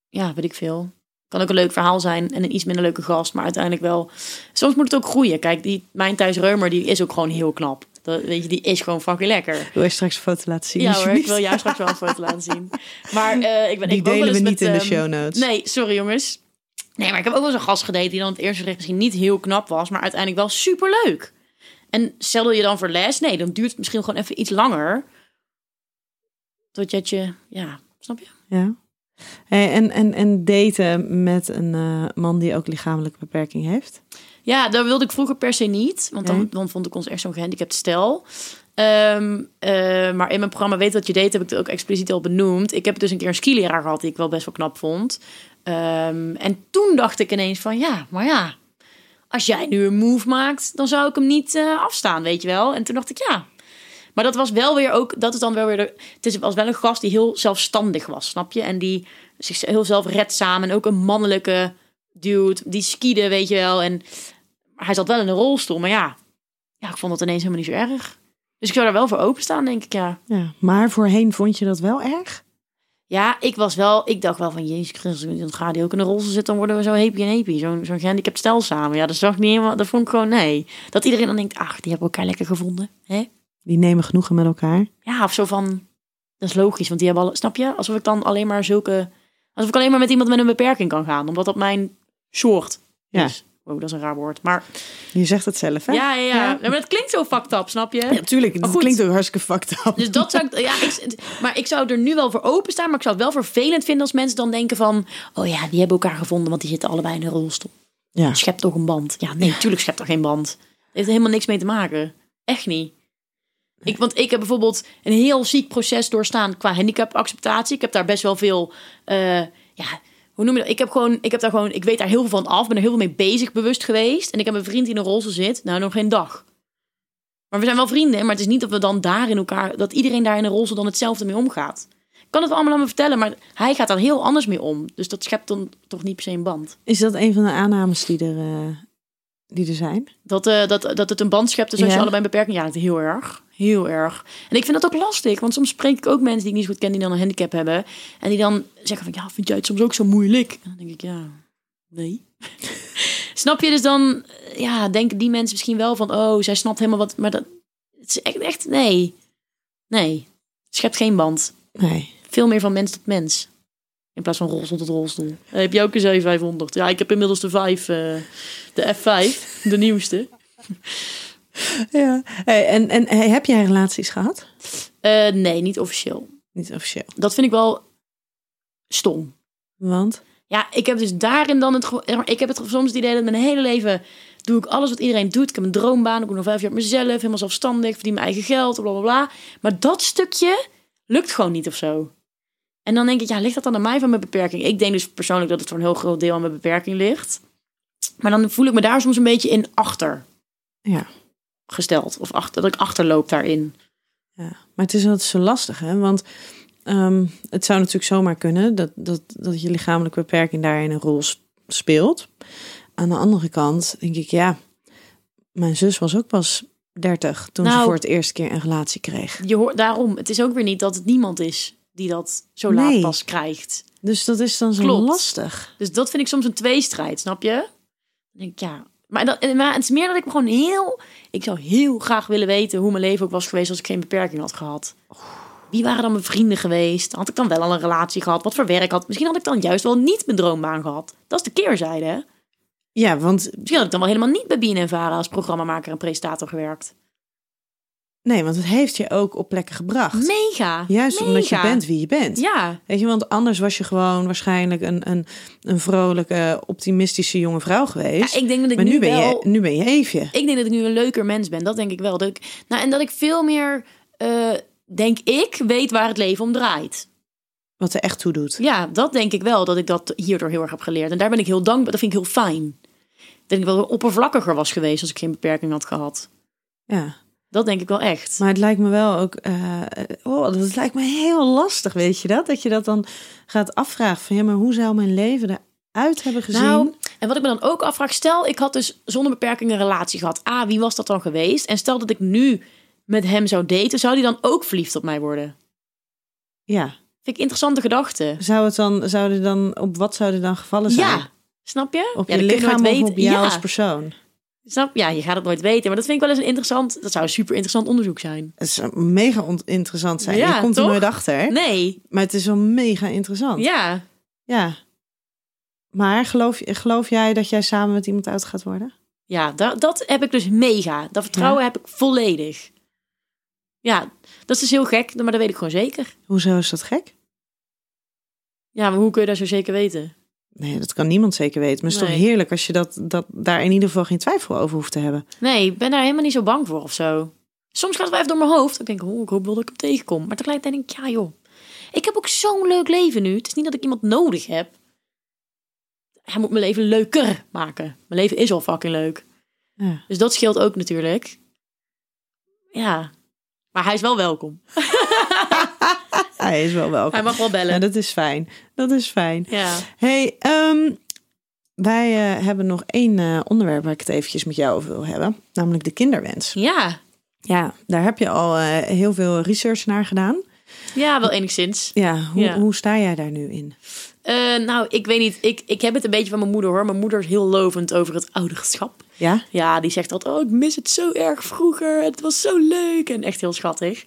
ja, weet ik veel. Het kan ook een leuk verhaal zijn en een iets minder leuke gast, maar uiteindelijk wel. Soms moet het ook groeien. Kijk, die, mijn Thijs Reumer, die is ook gewoon heel knap. Dat, weet je, die is gewoon fucking lekker. wil je straks een foto laten zien? ja hoor, ik wil jou straks wel een foto laten zien. Maar eh, ik ben Die ik delen we niet met, in de ehm, show notes. Nee, sorry jongens. Nee, maar ik heb ook wel eens een gast gedate die dan het eerste gericht misschien niet heel knap was, maar uiteindelijk wel super leuk. En stel je dan voor les, nee, dan duurt het misschien gewoon even iets langer. Totdat je, ja, snap je? Ja. Hey, en, en, en daten met een eh, man die ook lichamelijke beperking heeft? Ja, daar wilde ik vroeger per se niet, want dan vond ik ons echt zo'n gehandicapt stel. Ehm, eh, maar in mijn programma Weet wat je deed heb ik het ook expliciet al benoemd. Ik heb dus een keer een skileraar gehad die ik wel best wel knap vond. Ehm, en toen dacht ik ineens van ja, maar ja, als jij nu een move maakt, dan zou ik hem niet eh, afstaan, weet je wel. En toen dacht ik ja. Maar dat was wel weer ook, dat is dan wel weer, de, het is, was wel een gast die heel zelfstandig was, snap je? En die zich heel zelfredzaam en ook een mannelijke dude, die skiede, weet je wel. En hij zat wel in een rolstoel, maar ja, ja, ik vond dat ineens helemaal niet zo erg. Dus ik zou daar wel voor openstaan, denk ik, ja. Ja. Maar voorheen vond je dat wel erg? Ja, ik was wel, ik dacht wel van, jezus Christus, dan gaat hij ook in een rolstoel zitten, dan worden we zo happy en happy. Zo'n zo'n gehandicapt stel samen. Ja, dat zag ik niet helemaal, dat vond ik gewoon, nee. Dat iedereen dan denkt, ach, die hebben elkaar lekker gevonden, hè? Die nemen genoegen met elkaar. Ja, of zo van, dat is logisch, want die hebben al, snap je? Alsof ik dan alleen maar zulke, alsof ik alleen maar met iemand met een beperking kan gaan, omdat dat mijn soort Ja. is. Wow, dat is een raar woord, maar Je zegt het zelf, hè? ja, ja, ja. Maar het klinkt zo fucked up, snap je? Ja, natuurlijk. Maar Dat klinkt ook hartstikke fucked up. Dus dat zou ik, ja, ik, maar ik zou er nu wel voor openstaan, maar ik zou het wel vervelend vinden als mensen dan denken van, oh ja, die hebben elkaar gevonden, want die zitten allebei in een rolstoel. Ja. Schept toch een band? Ja, nee, tuurlijk schept er geen band. Het heeft er helemaal niks mee te maken. Echt niet. Ik, want ik heb bijvoorbeeld een heel ziek proces doorstaan qua handicapacceptatie. Ik heb daar best wel veel, eh, ja, hoe noem je dat? Ik heb gewoon, ik heb daar gewoon, ik weet daar heel veel van af, ben er heel veel mee bezig, bewust geweest. En ik heb een vriend die in een rolstoel zit, nou nog geen dag. Maar we zijn wel vrienden, maar het is niet dat we dan daar in elkaar, dat iedereen daar in een rolstoel dan hetzelfde mee omgaat. Ik kan het allemaal aan me vertellen, maar hij gaat daar heel anders mee om. Dus dat schept dan toch niet per se een band. Is dat een van de aannames die er, eh, die er zijn? Dat, eh, dat, dat het een band schept dus als Ja. je allebei een beperking... Ja, heel erg. Heel erg. En ik vind dat ook lastig. Want soms spreek ik ook mensen die ik niet zo goed ken... die dan een handicap hebben. En die dan zeggen van... Ja, vind jij het soms ook zo moeilijk? En dan denk ik, ja, nee. Snap je? Dus dan ja, denken die mensen misschien wel van... Oh, zij snapt helemaal wat... Maar dat het is echt, echt... Nee. Nee. Het schept geen band. Nee. Veel meer van mens tot mens. In plaats van rolstoel tot rolstoel. Eh, heb je ook een 7500? Ja, ik heb inmiddels de 5, eh, de F5, de nieuwste. Ja. Hey, en en hey, heb jij relaties gehad? Eh, nee, niet officieel. Niet officieel. Dat vind ik wel stom. Want? Ja, ik heb dus daarin dan het... Ik heb het soms het idee dat mijn hele leven doe ik alles wat iedereen doet. Ik heb een droombaan, ik doe nog vijf jaar op mezelf, helemaal zelfstandig, verdien mijn eigen geld, bla bla bla. Maar dat stukje lukt gewoon niet of zo. En dan denk ik, ja, ligt dat dan aan mij van mijn beperking? Ik denk dus persoonlijk dat het voor een heel groot deel aan mijn beperking ligt. Maar dan voel ik me daar soms een beetje in achter Ja. gesteld. Of achter, dat ik achterloop daarin. Ja, maar het is altijd zo lastig, hè? Want ehm, het zou natuurlijk zomaar kunnen dat, dat, dat je lichamelijke beperking daarin een rol speelt. Aan de andere kant denk ik, ja, mijn zus was ook pas 30 toen ze Nou. voor het eerste keer een relatie kreeg. Je hoort daarom, het is ook weer niet dat het niemand is die dat zo laat pas krijgt. Dus dat is dan zo Klopt. lastig. Dus dat vind ik soms een tweestrijd, snap je? Dan denk ik, ja. Maar, dat, maar het is meer dat ik me gewoon heel... Ik zou heel graag willen weten hoe mijn leven ook was geweest als ik geen beperking had gehad. Wie waren dan mijn vrienden geweest? Had ik dan wel al een relatie gehad? Wat voor werk had? Misschien had ik dan juist wel niet mijn droombaan gehad. Dat is de keerzijde, hè? Ja, want Misschien had ik dan wel helemaal niet bij BNN Vara als programmamaker en presentator gewerkt. Nee, want het heeft je ook op plekken gebracht. Mega. Juist omdat je bent wie je bent. Ja, Weet je, want anders was je gewoon waarschijnlijk een, een, een vrolijke, optimistische jonge vrouw geweest. ja ik denk dat ik maar nu, nu, ben wel... je, nu ben je Eefje. Ik denk dat ik nu een leuker mens ben. Dat denk ik wel. Dat ik, nou, en dat ik veel meer, eh, denk ik, weet waar het leven om draait. Wat er echt toe doet. Ja, dat denk ik wel. Dat ik dat hierdoor heel erg heb geleerd. En daar ben ik heel dankbaar. Dat vind ik heel fijn. Dat ik wel oppervlakkiger was geweest als ik geen beperking had gehad. Ja. Dat denk ik wel echt. Maar het lijkt me wel ook. eh, oh, dat lijkt me heel lastig, weet je dat? Dat je dat dan gaat afvragen van ja, maar hoe zou mijn leven eruit hebben gezien? Nou, en wat ik me dan ook afvraag, stel ik had dus zonder beperking een relatie gehad. A, wie was dat dan geweest? En stel dat ik nu met hem zou daten, zou die dan ook verliefd op mij worden? ja. Vind ik interessante gedachte. Zou het dan, zouden dan, op wat zouden dan gevallen zijn? Ja, snap je? Op ja, je lichaam of op jou ja, als persoon? Snap? Ja, je gaat het nooit weten. Maar dat vind ik wel eens een interessant, dat zou een super interessant onderzoek zijn. Het zou mega interessant zijn. Ja, je komt toch? er nooit achter. Nee, Maar het is wel mega interessant. ja. Ja. Maar geloof, geloof jij dat jij samen met iemand uit gaat worden? Ja, dat, dat heb ik dus mega. Dat vertrouwen heb ik volledig. Ja, dat is dus heel gek, maar dat weet ik gewoon zeker. Hoezo is dat gek? Ja, maar hoe kun je dat zo zeker weten? Nee, dat kan niemand zeker weten. Maar het is Nee. toch heerlijk als je dat, dat, daar in ieder geval geen twijfel over hoeft te hebben. Nee, ik ben daar helemaal niet zo bang voor of zo. Soms gaat het wel even door mijn hoofd. Ik denk, oh, ik hoop wel dat ik hem tegenkom. Maar tegelijkertijd denk ik, ja joh. Ik heb ook zo'n leuk leven nu. Het is niet dat ik iemand nodig heb. Hij moet mijn leven leuker maken. Mijn leven is al fucking leuk. Ja. Dus dat scheelt ook natuurlijk. Ja. Maar hij is wel welkom. Hij is wel welkom. Hij mag wel Ja, bellen. dat is fijn. Dat is fijn. Ja. Hey, ehm, wij eh, hebben nog één eh, onderwerp waar ik het eventjes met jou over wil hebben. Namelijk de kinderwens. Ja. Ja, daar heb je al eh, heel veel research naar gedaan. Ja, wel enigszins. Ja, hoe, Ja. hoe sta jij daar nu in? Nou, ik weet niet. Ik, ik heb het een beetje van mijn moeder hoor. Mijn moeder is heel lovend over het ouderschap. Ja? Ja, die zegt altijd, oh, ik mis het zo erg vroeger. Het was zo leuk en echt heel schattig.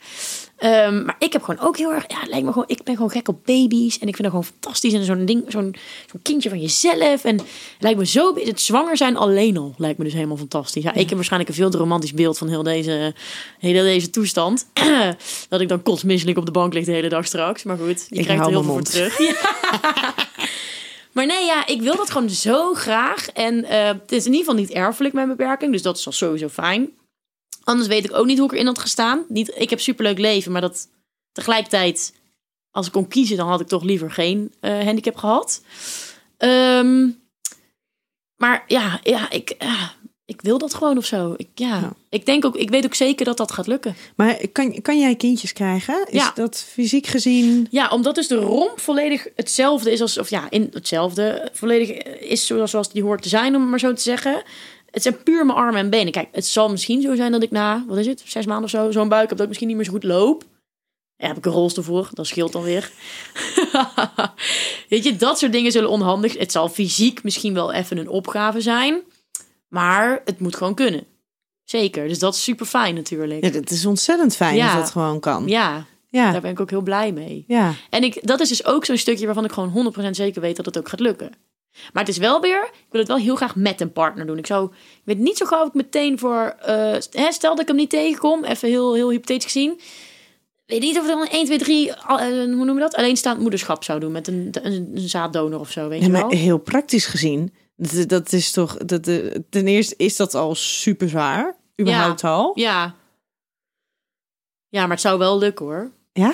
Ehm, maar ik heb gewoon ook heel erg, ja, lijkt me gewoon, ik ben gewoon gek op baby's en ik vind dat gewoon fantastisch en zo'n ding, zo'n zo'n kindje van jezelf en het lijkt me zo, het zwanger zijn alleen al lijkt me dus helemaal fantastisch. Ja, ik heb waarschijnlijk een veel te romantisch beeld van heel deze, hele deze toestand, dat ik dan kotsmisselijk op de bank lig de hele dag straks. Maar goed, je Ik krijgt er heel veel voor terug. Maar nee, ja, ik wil dat gewoon zo graag. En eh, het is in ieder geval niet erfelijk, mijn beperking. Dus dat is al sowieso fijn. Anders weet ik ook niet hoe ik erin had gestaan. Niet, ik heb superleuk leven, maar dat tegelijkertijd... Als ik kon kiezen, dan had ik toch liever geen eh, handicap gehad. Ehm, maar ja, ja, ik, ja, ik wil dat gewoon of zo. Ik. Ja. Ik denk ook, ik weet ook zeker dat dat gaat lukken. Maar kan, kan jij kindjes krijgen? Is Ja. dat fysiek gezien... Ja, omdat dus de romp volledig hetzelfde is als, of ja, in hetzelfde, volledig is zoals, zoals die hoort te zijn, om het maar zo te zeggen. Het zijn puur mijn armen en benen. Kijk, het zal misschien zo zijn dat ik na, wat is het, zes maanden of zo, zo'n buik heb dat ik misschien niet meer zo goed loop. Ja, heb ik een rolstoel voor, dat scheelt dan weer. Weet je, dat soort dingen zullen onhandig. Het zal fysiek misschien wel even een opgave zijn, maar het moet gewoon kunnen. Zeker, dus dat is super fijn natuurlijk. Ja, dat is ontzettend fijn Ja. dat dat gewoon kan. Ja, Ja. daar ben ik ook heel blij mee. ja. En ik, dat is dus ook zo'n stukje waarvan ik gewoon 100% zeker weet dat het ook gaat lukken. Maar het is wel weer, ik wil het wel heel graag met een partner doen. Ik zou, ik weet niet zo gauw of ik meteen voor, hè, stel dat ik hem niet tegenkom, even heel, heel hypothetisch gezien. Weet niet of ik dan 1, 2, 3, al- eh, hoe noem je dat? Alleenstaand moederschap zou doen met een, een, een zaaddonor of zo, weet je maar wel? heel praktisch gezien, dat, is toch... Dat, eh, ten eerste is dat al super zwaar, überhaupt al. Ja. Ja, maar het zou wel lukken hoor. Ja?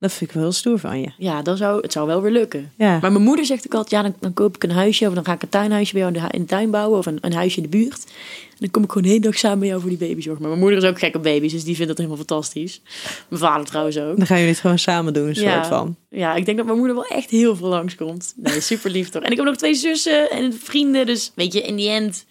Dat vind ik wel heel stoer van je. Ja, dan zou, het zou wel weer lukken. Ja. Maar mijn moeder zegt ook altijd, ja, dan, dan koop ik een huisje of dan ga ik een tuinhuisje bij jou in de, hu- in de tuin bouwen of een, een huisje in de buurt. En dan kom ik gewoon de hele dag samen met jou voor die baby zorgen. Maar mijn moeder is ook gek op baby's, dus die vindt dat helemaal fantastisch. Mijn vader trouwens ook. Dan gaan jullie het gewoon samen doen, een Ja. soort van. Ja, ik denk dat mijn moeder wel echt heel veel langskomt. Nee, super lief toch. En ik heb nog twee zussen en vrienden, dus weet je, in die end...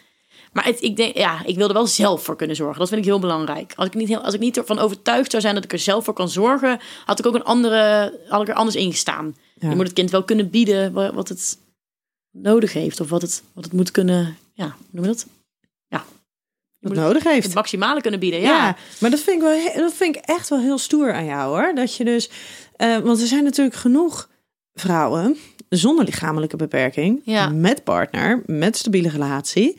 Maar het, ik denk, ja, ik wil er wel zelf voor kunnen zorgen. Dat vind ik heel belangrijk. Als ik niet, heel, als ik niet ervan overtuigd zou zijn dat ik er zelf voor kan zorgen, had ik ook een andere, had ik er anders in gestaan. Ja. Je moet het kind wel kunnen bieden wa- wat het nodig heeft. Of wat het, wat het moet kunnen, ja, hoe noem je dat? Ja. Je Wat nodig het heeft. maximale kunnen bieden, Ja, ja. maar dat vind, ik wel, dat vind ik echt wel heel stoer aan jou hoor. Dat je dus, eh, want er zijn natuurlijk genoeg vrouwen zonder lichamelijke beperking, Ja. met partner, met stabiele relatie.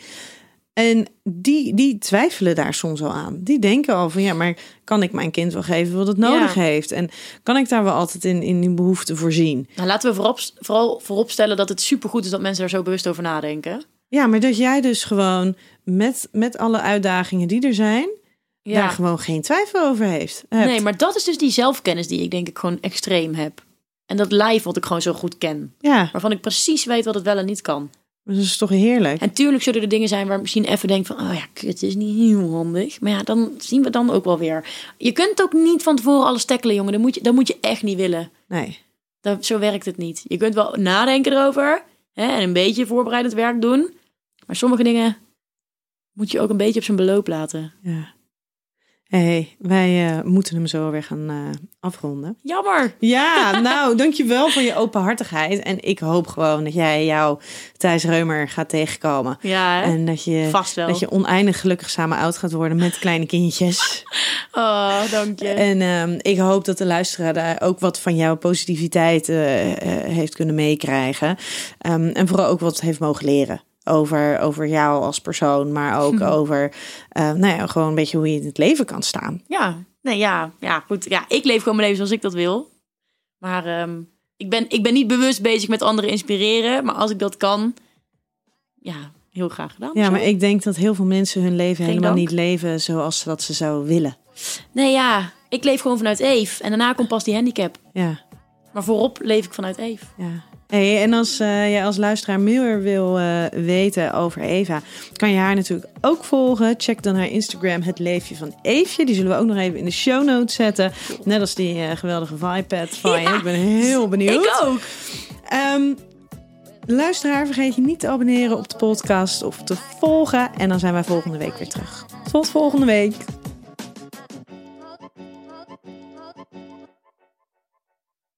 En die, die twijfelen daar soms al aan. Die denken al van ja, maar kan ik mijn kind wel geven wat het nodig Ja. heeft? En kan ik daar wel altijd in, in die behoefte voorzien? Nou, laten we voorop, vooral vooropstellen dat het supergoed is dat mensen er zo bewust over nadenken. Ja, maar dat jij dus gewoon met, met alle uitdagingen die er zijn, Ja. daar gewoon geen twijfel over heeft. hebt. Nee, maar dat is dus die zelfkennis die ik denk ik gewoon extreem heb. En dat lijf wat ik gewoon zo goed ken. Ja, Waarvan ik precies weet wat het wel en niet kan. Dat is toch heerlijk. En tuurlijk zullen er dingen zijn waar misschien even denk van... oh ja, het is niet heel handig. Maar ja, dan zien we dan ook wel weer. Je kunt ook niet van tevoren alles tackelen, jongen. Dat moet je, dat moet je echt niet willen. Nee. Dat, zo werkt het niet. Je kunt wel nadenken erover. Hè, en een beetje voorbereidend werk doen. Maar sommige dingen moet je ook een beetje op zijn beloop laten. Ja. Hey, wij eh, moeten hem zo weer gaan eh, afronden. Jammer. Ja, nou, dankjewel voor je openhartigheid. En ik hoop gewoon dat jij jouw Thijs Reumer gaat tegenkomen. Ja, hè? En dat je, vast wel. dat je oneindig gelukkig samen oud gaat worden met kleine kindjes. Oh, dank je. En ehm, ik hoop dat de luisteraar daar ook wat van jouw positiviteit eh, heeft kunnen meekrijgen. Ehm, en vooral ook wat heeft mogen leren. Over, over jou als persoon, maar ook over eh, nou ja, gewoon een beetje hoe je in het leven kan staan. Ja, nee, ja, ja, goed. Ja, ik leef gewoon mijn leven zoals ik dat wil. Maar ehm, ik, ben, ik ben niet bewust bezig met anderen inspireren. Maar als ik dat kan, ja, heel graag gedaan. Ja, Zo. maar ik denk dat heel veel mensen hun leven Geen helemaal dank. niet leven zoals ze dat ze zouden willen. Nee, ja, ik leef gewoon vanuit Eve. En daarna komt pas die handicap. Ja, Maar voorop leef ik vanuit Eve. ja. Hey, en als uh, jij als luisteraar meer wil uh, weten over Eva, kan je haar natuurlijk ook volgen. Check dan haar Instagram, het leefje van Eefje. Die zullen we ook nog even in de show notes zetten. Net als die uh, geweldige Vipad van Ja, je. Ik ben heel benieuwd. Ik ook. Um, luisteraar, vergeet je niet te abonneren op de podcast of te volgen. En dan zijn wij volgende week weer terug. Tot volgende week.